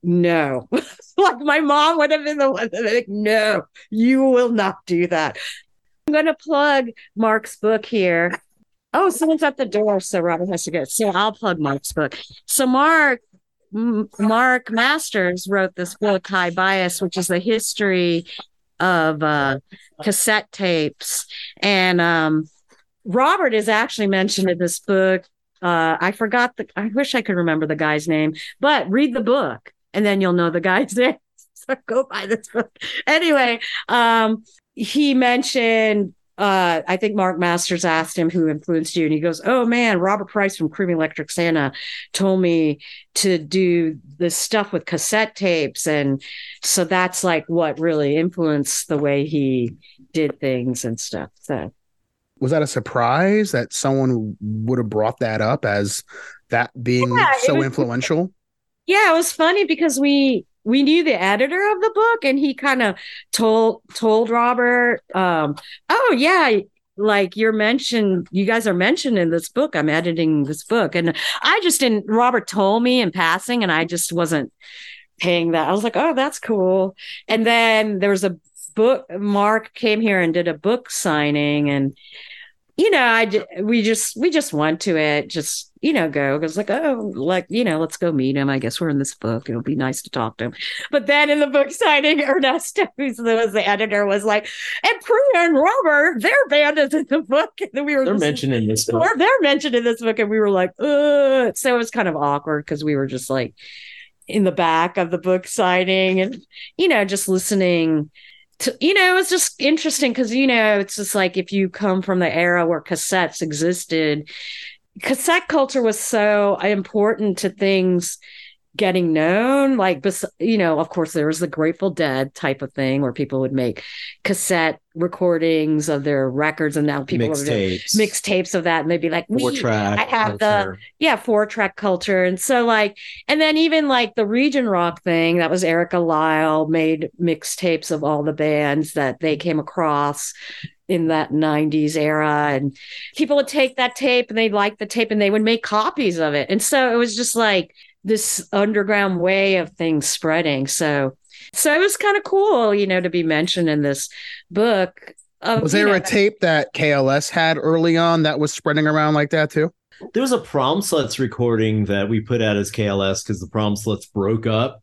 no. (laughs) Like my mom would have been the one that like no you will not do that. I'm going to plug marc's book here Oh, someone's at the door, so Robert has to go. So I'll plug Marc's book. So Marc Marc Masters wrote this book, High Bias, which is the history of uh, cassette tapes. And um, Robert is actually mentioned in this book. Uh, I forgot the. I wish I could remember the guy's name, but read the book and then you'll know the guy's (laughs) name. so go buy this book. Anyway, um, he mentioned uh, I think Marc Masters asked him who influenced you, and he goes, "Oh man, Robert Price from Kreamy 'Lectric Santa told me to do this stuff with cassette tapes, and so that's like what really influenced the way he did things and stuff." So, was that a surprise that someone would have brought that up as that being Yeah, so was- influential? yeah, it was funny because we we knew the editor of the book, and he kind of told told Robert, um, "Oh yeah." Like you're mentioned, you guys are mentioned in this book. I'm editing this book, and I just didn't. Robert told me in passing, and I just wasn't paying that. I was like, "Oh, that's cool." And then there was a book. Marc came here and did a book signing, and you know, i we just we just went to it, just you know, go because like oh, like you know, let's go meet him. I guess we're in this book. It'll be nice to talk to him. But then in the book (laughs) signing, Ernesto, who's the, was the editor, was like, and Priya and Robert, their band is in the book. And then we were They're just- mentioned in this book. (laughs) they're mentioned in this book, and we were like, Ugh. so it was kind of awkward because we were just like in the back of the book signing and you know just listening to you know it was just interesting because you know it's just like if you come from the era where cassettes existed cassette culture was so important to things getting known like you know of course there was the grateful dead type of thing where people would make cassette recordings of their records and now people are tapes. Mixtapes, mixtapes of that and they'd be like four "We- track. I have the- yeah four track culture and so like and then even like the region rock thing that was erica lyle made mixtapes of all the bands that they came across in that 90s era and people would take that tape and they'd like the tape and they would make copies of it and so it was just like this underground way of things spreading so so it was kind of cool you know to be mentioned in this book of, Was you there know, a tape that KLS had early on that was spreading around like that too? There was a prom sluts recording that we put out as KLS because the prom sluts broke up.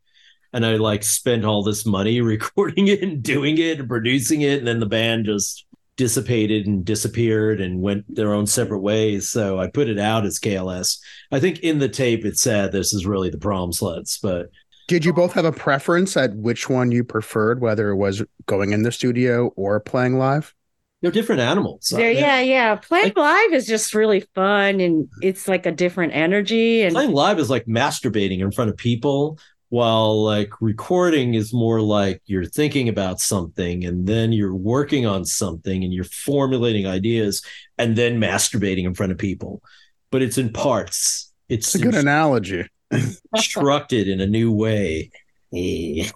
And I like spent all this money (laughs) recording it and doing it and producing it. And then the band just dissipated and disappeared and went their own separate ways. So I put it out as KLS. I think in the tape it said this is really the prom sluts, but Did you both have a preference at which one you preferred, whether it was going in the studio or playing live? they're different animals. There, yeah, yeah. Playing live is just really fun and it's like a different energy. And playing live is like masturbating in front of people while like recording is more like you're thinking about something and then you're working on something and you're formulating ideas and then masturbating in front of people but it's in parts it's It's a good analogy. (laughs) constructed in a new way. (laughs)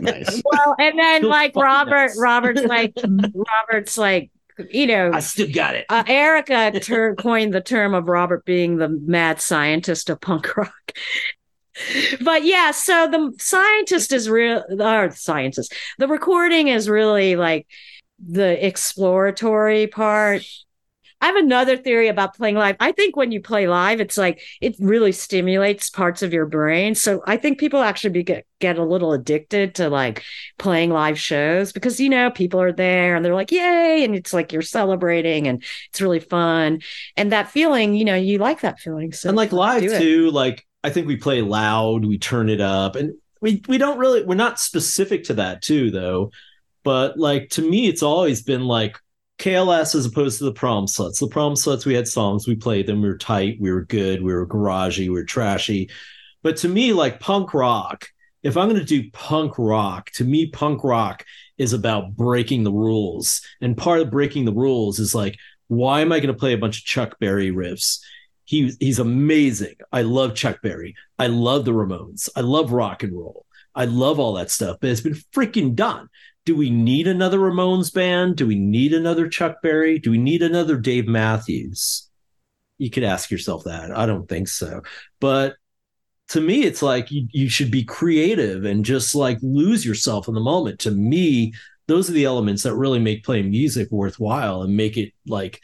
Nice. well, and then Feel like Robert, nice. Robert's like, (laughs) Robert's like, you know, i still got it uh, Erica ter- coined the term of Robert being the mad scientist of punk rock. But yeah, so the scientist is real, or the scientist, the recording is really like the exploratory part. I have another theory about playing live. I think when you play live, it's like it really stimulates parts of your brain. So I think people actually be, get, get a little addicted to like playing live shows because you know people are there and they're like yay and it's like you're celebrating and it's really fun and that feeling you know you like that feeling so and like live too like i think we play loud we turn it up and we we don't really we're not specific to that too though but like to me it's always been like KLS as opposed to the prom sluts. The prom sluts, we had songs, we played them, we were tight, we were good, we were garagey, we were trashy. But to me, like punk rock, if I'm going to do punk rock, to me, punk rock is about breaking the rules. And part of breaking the rules is like, why am I going to play a bunch of Chuck Berry riffs? He, he's amazing. I love Chuck Berry. I love the Ramones. I love rock and roll. I love all that stuff, but it's been freaking done do we need another Ramones band? Do we need another Chuck Berry? Do we need another Dave Matthews? You could ask yourself that. I don't think so. But to me, it's like you, you should be creative and just like lose yourself in the moment. To me, those are the elements that really make playing music worthwhile and make it like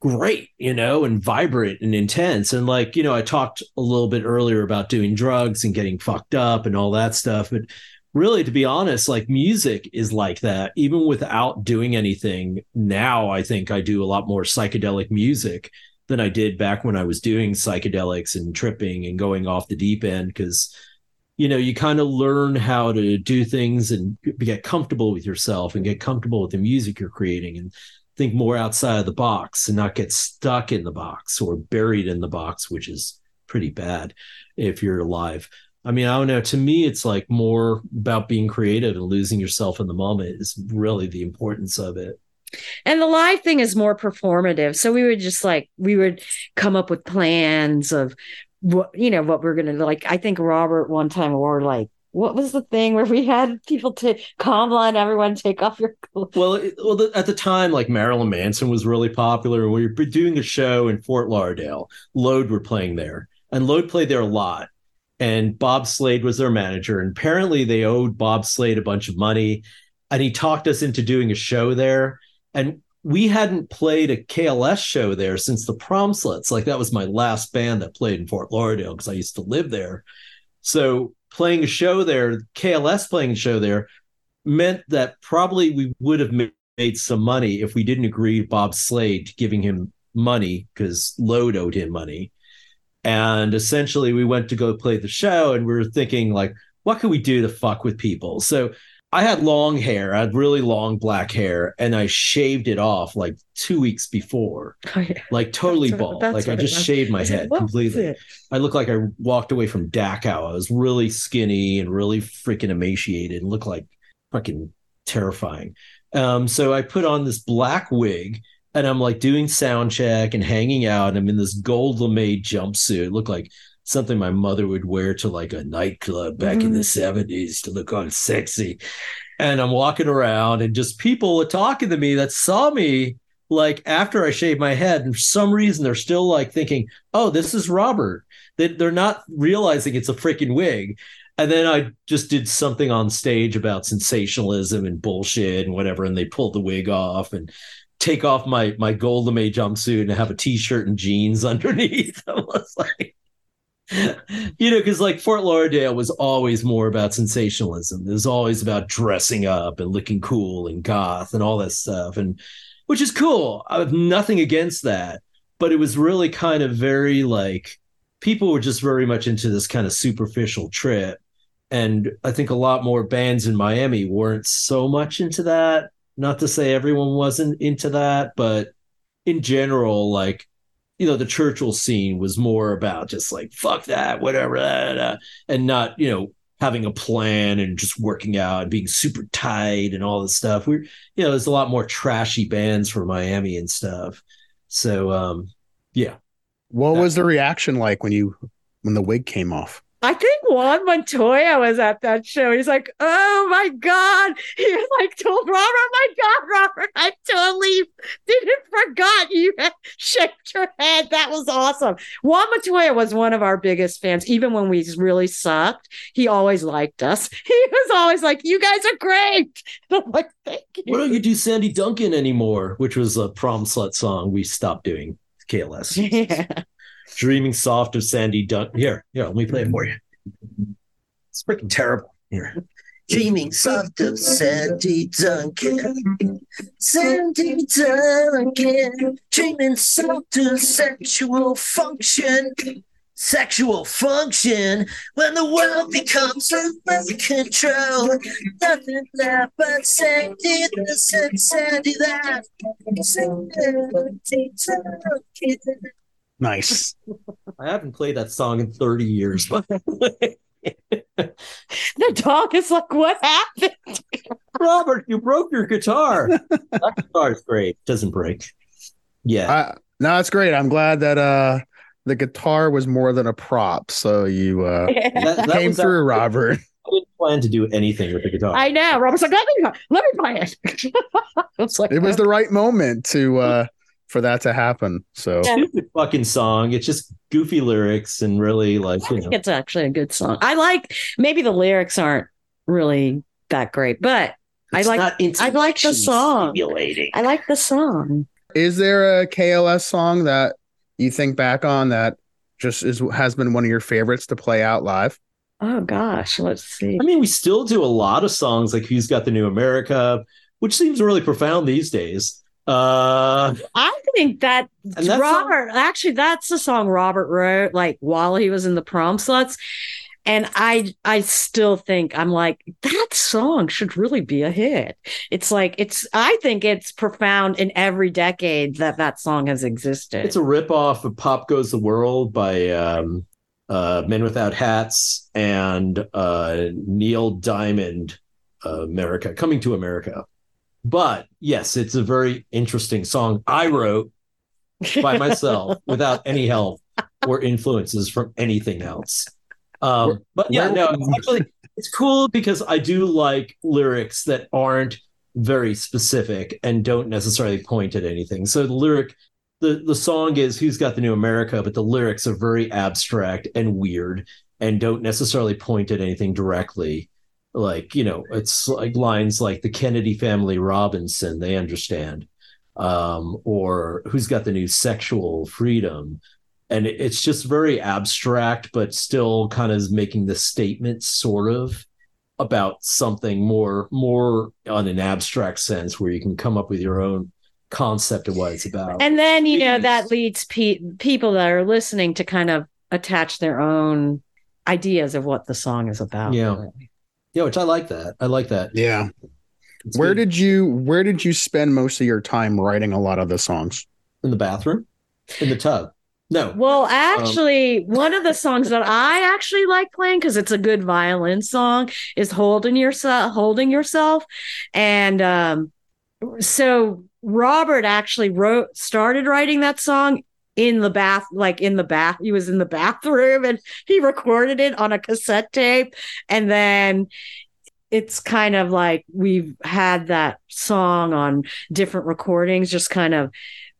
great, you know, and vibrant and intense. And like, you know, I talked a little bit earlier about doing drugs and getting fucked up and all that stuff. But really to be honest like music is like that even without doing anything now i think i do a lot more psychedelic music than i did back when i was doing psychedelics and tripping and going off the deep end because you know, you kind of learn how to do things and get comfortable with yourself and get comfortable with the music you're creating and think more outside of the box and not get stuck in the box or buried in the box, which is pretty bad if you're alive. I mean, I don't know. To me, it's like more about being creative and losing yourself in the moment is really the importance of it. And the live thing is more performative. So we would just like, we would come up with plans of what, you know, what we're going to like. I think Robert one time wore like, what was the thing where we had people to Kamala and everyone take off your clothes? Well, it, well, the, at the time, like Marilyn Manson was really popular. We were doing a show in Fort Lauderdale. Load were playing there, and Load played there a lot. And Bob Slade was their manager, and apparently they owed Bob Slade a bunch of money, and he talked us into doing a show there. And we hadn't played a KLS show there since the Prom Sluts. Like that was my last band that played in Fort Lauderdale because I used to live there. So playing a show there, KLS playing a show there, meant that probably we would have made some money if we didn't agree Bob Slade giving him money because Load owed him money. And essentially, we went to go play the show, and we were thinking like, what can we do to fuck with people? So I had long hair, I had really long black hair, and I shaved it off like two weeks before, (laughs) oh, yeah. like totally that's bald. What, like I just shaved my head completely. I looked like I walked away from Dachau. I was really skinny and really freaking emaciated and looked like fucking terrifying. Um, so I put on this black wig and I'm like doing sound check and hanging out. And I'm in this gold lame jumpsuit. It looked like something my mother would wear to like a nightclub back mm-hmm. in the 70s mm. to look all sexy. And I'm walking around and just people are talking to me that saw me like after I shaved my head. And for some reason, they're still like thinking, oh, this is Robert. They, they're not realizing it's a freaking wig. And then I just did something on stage about sensationalism and bullshit and whatever. And they pulled the wig off and take off my my gold lame jumpsuit and have a t-shirt and jeans (laughs) underneath. I was like, (laughs) you know, because like Fort Lauderdale was always more about sensationalism. It was always about dressing up and looking cool and goth and all that stuff, and which is cool. I have nothing against that, but it was really kind of very like people were just very much into this kind of superficial trip. And I think a lot more bands in Miami weren't so much into that. Not to say everyone wasn't into that, but in general, like you know, the Churchill scene was more about just like fuck that, whatever, blah, blah, and not you know having a plan and just working out and being super tight and all this stuff. We're you know, there's a lot more trashy bands from Miami and stuff. So um, yeah. What was the reaction like when you when the wig came off? I think Juan Montoya was at that show. He's like, "Oh my god!" (laughs) He was like, "Told Robert, oh my god, Robert, I totally didn't (laughs) forgot you shaked your head. That was awesome." Juan Montoya was one of our biggest fans. Even when we really sucked, he always liked us. (laughs) He was always like, "You guys are great." And I'm like, "Thank you." Why don't you do Sandy Duncan anymore? Which was a prom slut song we stopped doing. KLS. Yeah. Dreaming Soft of Sandy Duncan. Here, here, let me play it for you. It's freaking terrible. Here. Dreaming soft of Sandy Duncan. Sandy Duncan. Dreaming soft of sexual function. Sexual function when the world becomes under control. Nothing left but Sandy this and Sandy that. Sandy Duncan. Nice. (laughs) I haven't played that song in 30 years, but (laughs) the dog is like, what happened? (laughs) Robert, you broke your guitar. that guitar is great. Doesn't break. Yeah. Uh, no, it's great. I'm glad that uh the guitar was more than a prop. So you uh that, that came through, Robert. I didn't plan to do anything with the guitar. I know. Robert's like, let me let me play it. it's like, it was the right moment to uh for that to happen. So stupid fucking song. It's just goofy lyrics and really like I think know. it's actually a good song. I like maybe the lyrics aren't really that great, but it's I like I like the song. I like the song. Is there a KLS song that you think back on that just is has been one of your favorites to play out live? Oh gosh, let's see. I mean, we still do a lot of songs like Who's Got the New America, which seems really profound these days. Uh, I think that Robert, song- actually, that's the song Robert wrote, like while he was in the prom sluts. and I I still think I'm like that song should really be a hit. It's like it's I think it's profound in every decade that that song has existed. It's a ripoff of "Pop Goes the World" by um, uh, Men Without Hats and uh, Neil Diamond, uh, America, Coming to America. But yes, it's a very interesting song I wrote by (laughs) myself without any help or influences from anything else. Um, but yeah, no, actually, it's cool because I do like lyrics that aren't very specific and don't necessarily point at anything. So the lyric, the the song is "Who's Got the New America," but the lyrics are very abstract and weird and don't necessarily point at anything directly. Like you know, it's like lines like "The Kennedy Family Robinson," they understand, um, or "Who's Got the New Sexual Freedom." and it's just very abstract but still kind of making the statement sort of about something more more on an abstract sense where you can come up with your own concept of what it's about. And then you know that leads pe- people that are listening to kind of attach their own ideas of what the song is about yeah yeah which i like that i like that Yeah. It's where good. did you where did you spend most of your time writing a lot of the songs? in the bathroom in the tub no Well, actually, one of the songs that I actually like playing because it's a good violin song is "Holding Yourself." Holding yourself, and um, so Robert actually wrote, started writing that song in the bath, like in the bath. He was in the bathroom and he recorded it on a cassette tape, and then it's kind of like we've had that song on different recordings, just kind of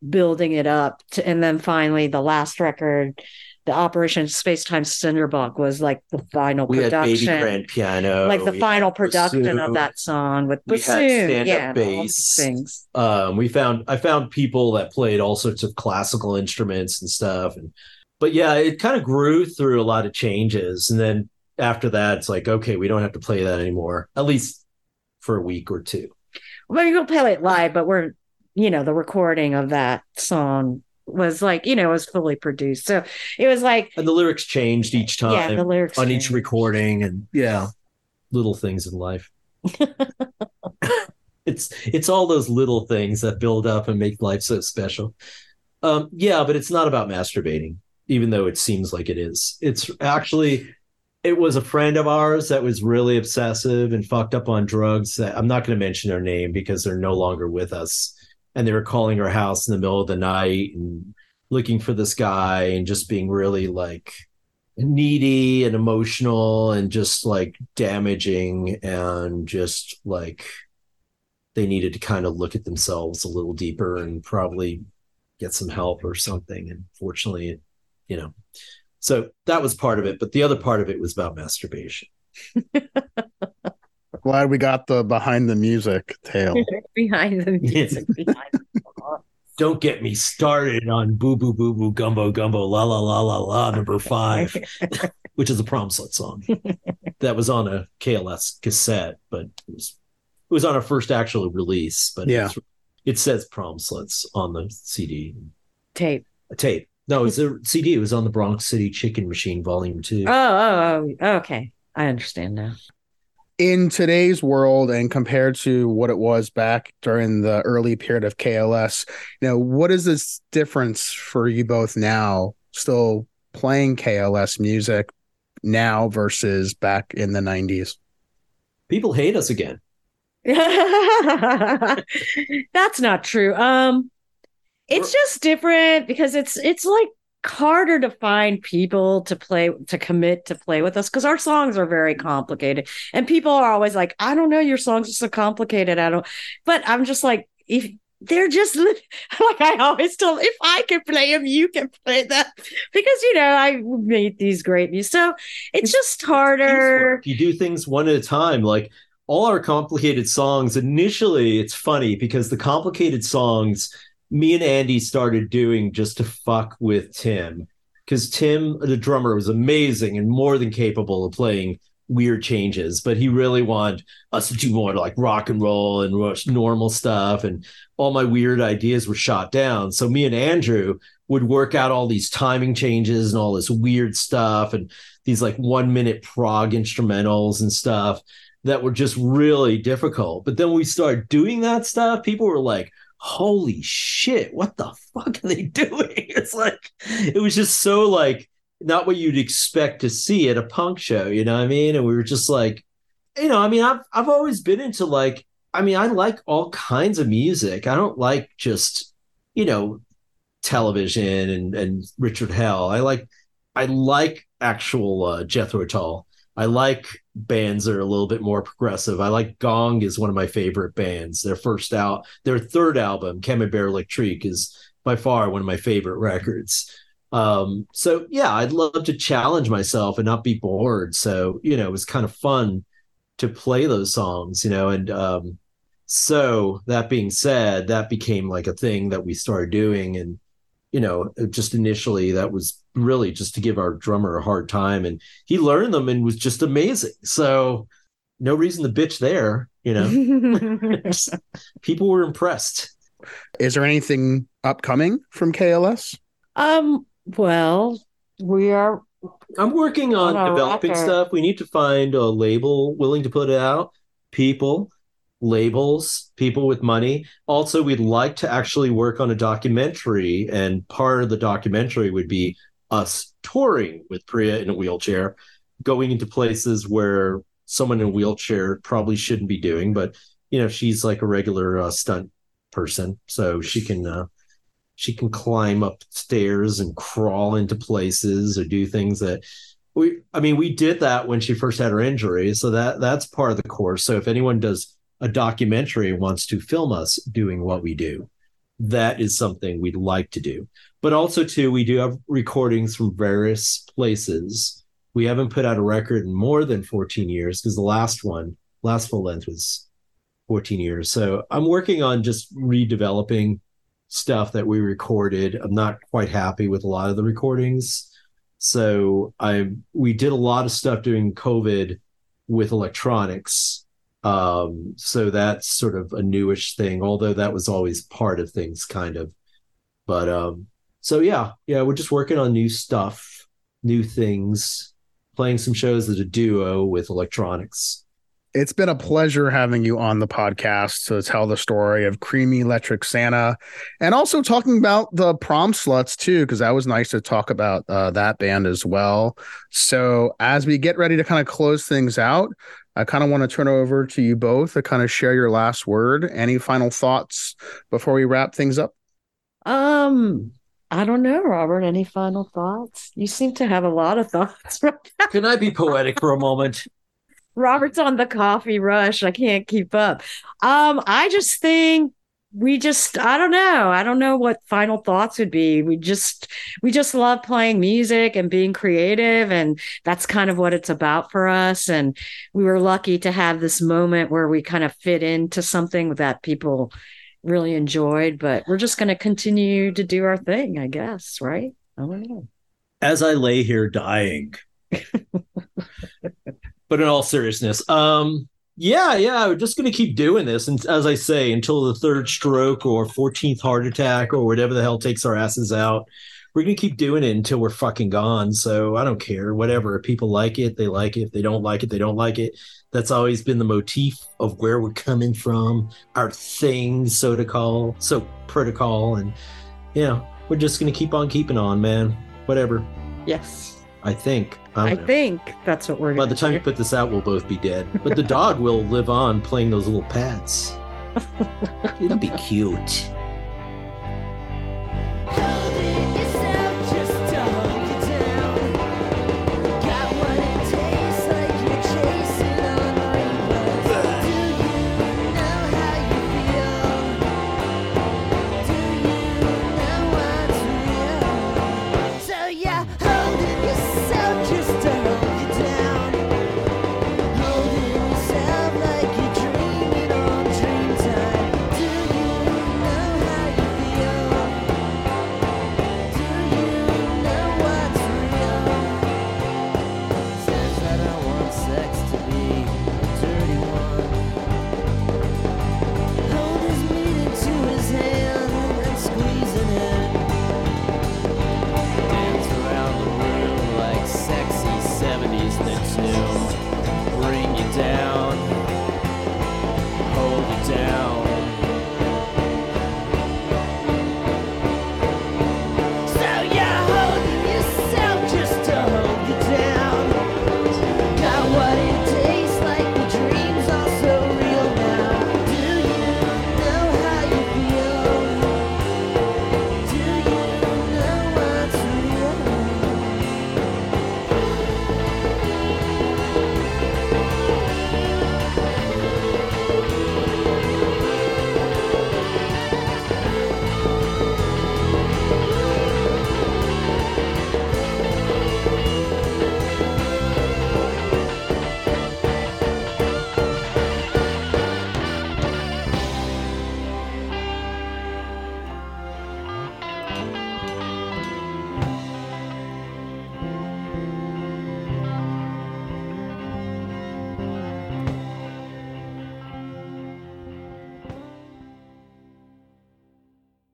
building it up to, and then finally the last record the operation space time cinderbug was like the final we had baby production grand piano like the final production bassoon, of that song with we bassoon yeah and all these bass. things um, we found I found people that played all sorts of classical instruments and stuff, and but yeah, it kind of grew through a lot of changes, and then after that, it's like okay, we don't have to play that anymore, at least for a week or two. well we'll play it live but we're you know the recording of that song was like you know it was fully produced so it was like And the lyrics changed each time yeah the lyrics on each recording, and yeah, little things in life. (laughs) it's it's all those little things that build up and make life so special. Um, yeah, but it's not about masturbating, even though it seems like it is. It's actually it was a friend of ours that was really obsessive and fucked up on drugs. That I'm not going to mention their name because they're no longer with us. And they were calling our house in the middle of the night and looking for this guy and just being really like needy and emotional and just like damaging and just like they needed to kind of look at themselves a little deeper and probably get some help or something and fortunately you know. So that was part of it but the other part of it was about masturbation (laughs) Glad we got the behind the music tale. (laughs) behind the music behind the don't get me started on boo boo boo boo gumbo gumbo la la la la la number five (laughs) which is a prom slut song that was on a KLS cassette, but it was it was on our first actual release. But Yeah. it's- it says prom sluts on the CD tape a tape. No, it's a CD. It was on the Bronx City Chicken Machine Volume Two. oh oh oh okay i understand now in today's world and compared to what it was back during the early period of KLS, you know, what is this difference for you both now, still playing KLS music now versus back in the 90s? People hate us again. (laughs) That's not true. Um it's just different because it's it's like harder to find people to play to commit to play with us because our songs are very complicated and people are always like i don't know your songs are so complicated i don't but i'm just like if they're just (laughs) like i always tell if i can play them you can play them (laughs) because you know i made these great music so it's just harder You do things one at a time. Like all our complicated songs, initially, it's funny because the complicated songs me and Andy started doing just to fuck with Tim. Because Tim, the drummer, was amazing and more than capable of playing weird changes, but he really wanted us to do more like rock and roll and normal stuff. And all my weird ideas were shot down. So me and Andrew would work out all these timing changes and all this weird stuff and these like one minute prog instrumentals and stuff that were just really difficult. But then we started doing that stuff, people were like, holy shit, what the fuck are they (laughs) doing? It's like, it was just so like, not what you'd expect to see at a punk show, you know what I mean? And we were just like, you know, I mean, I've I've always been into like, I mean, I like all kinds of music. I don't like just, you know, television and and Richard Hell. I like I like actual uh, Jethro Tull. I like bands that are a little bit more progressive. I like Gong is one of my favorite bands. Their first out, their third album, Camembert Electrique, is by far one of my favorite records. Um, so yeah, I'd love to challenge myself and not be bored. So you know, it was kind of fun to play those songs, you know, and um, so that being said, that became like a thing that we started doing, and you know, just initially that was really just to give our drummer a hard time, and he learned them and was just amazing. So no reason to bitch there, you know. (laughs) People were impressed. Is there anything upcoming from KLS? um, well, we are I'm working on On developing record. stuff. We need to find a label willing to put it out, people, labels, people with money. Also, we'd like to actually work on a documentary, and part of the documentary would be us touring with Priya in a wheelchair, going into places where someone in a wheelchair probably shouldn't be doing, but you know, she's like a regular uh, stunt person, so she can uh, she can climb up stairs and crawl into places or do things that we I mean we did that when she first had her injury so that that's part of the course. So if anyone does a documentary and wants to film us doing what we do that is something we'd like to do but also too we do have recordings from various places we haven't put out a record in more than 14 years because the last one last full length was 14 years so i'm working on just redeveloping stuff that we recorded. I'm not quite happy with a lot of the recordings. So I we did a lot of stuff during COVID with electronics. Um, so that's sort of a newish thing, although that was always part of things kind of. But um so yeah, yeah, we're just working on new stuff, new things, playing some shows as a duo with electronics. It's been a pleasure having you on the podcast to tell the story of Kreamy 'Lectric Santa and also talking about the prom sluts too, because that was nice to talk about uh, that band as well. So, as we get ready to kind of close things out, I kind of want to turn over to you both to kind of share your last word. Any final thoughts before we wrap things up? um I don't know, Robert. Any final thoughts? You seem to have a lot of thoughts. (laughs) Can I be poetic for a moment? Robert's on the coffee rush. I can't keep up. Um, I just think we just I don't know. I don't know what final thoughts would be. We just we just love playing music and being creative and that's kind of what it's about for us and we were lucky to have this moment where we kind of fit into something that people really enjoyed, but we're just going to continue to do our thing, I guess, right? I don't know. as I lay here dying. (laughs) but in all seriousness, um, yeah, yeah, we're just gonna keep doing this, and as I say, until the third stroke or fourteenth heart attack or whatever the hell takes our asses out, we're gonna keep doing it until we're fucking gone. So I don't care, whatever. If people like it, they like it. If they don't like it, they don't like it. That's always been the motif of where we're coming from, our thing, so to call, so protocol. And yeah, we're just going to keep on keeping on, man. Whatever. Yes. I think. I, I think that's what we're By the time do. you put this out, we'll both be dead. But the (laughs) dog will live on playing those little pads. (laughs) It'll be cute. (laughs)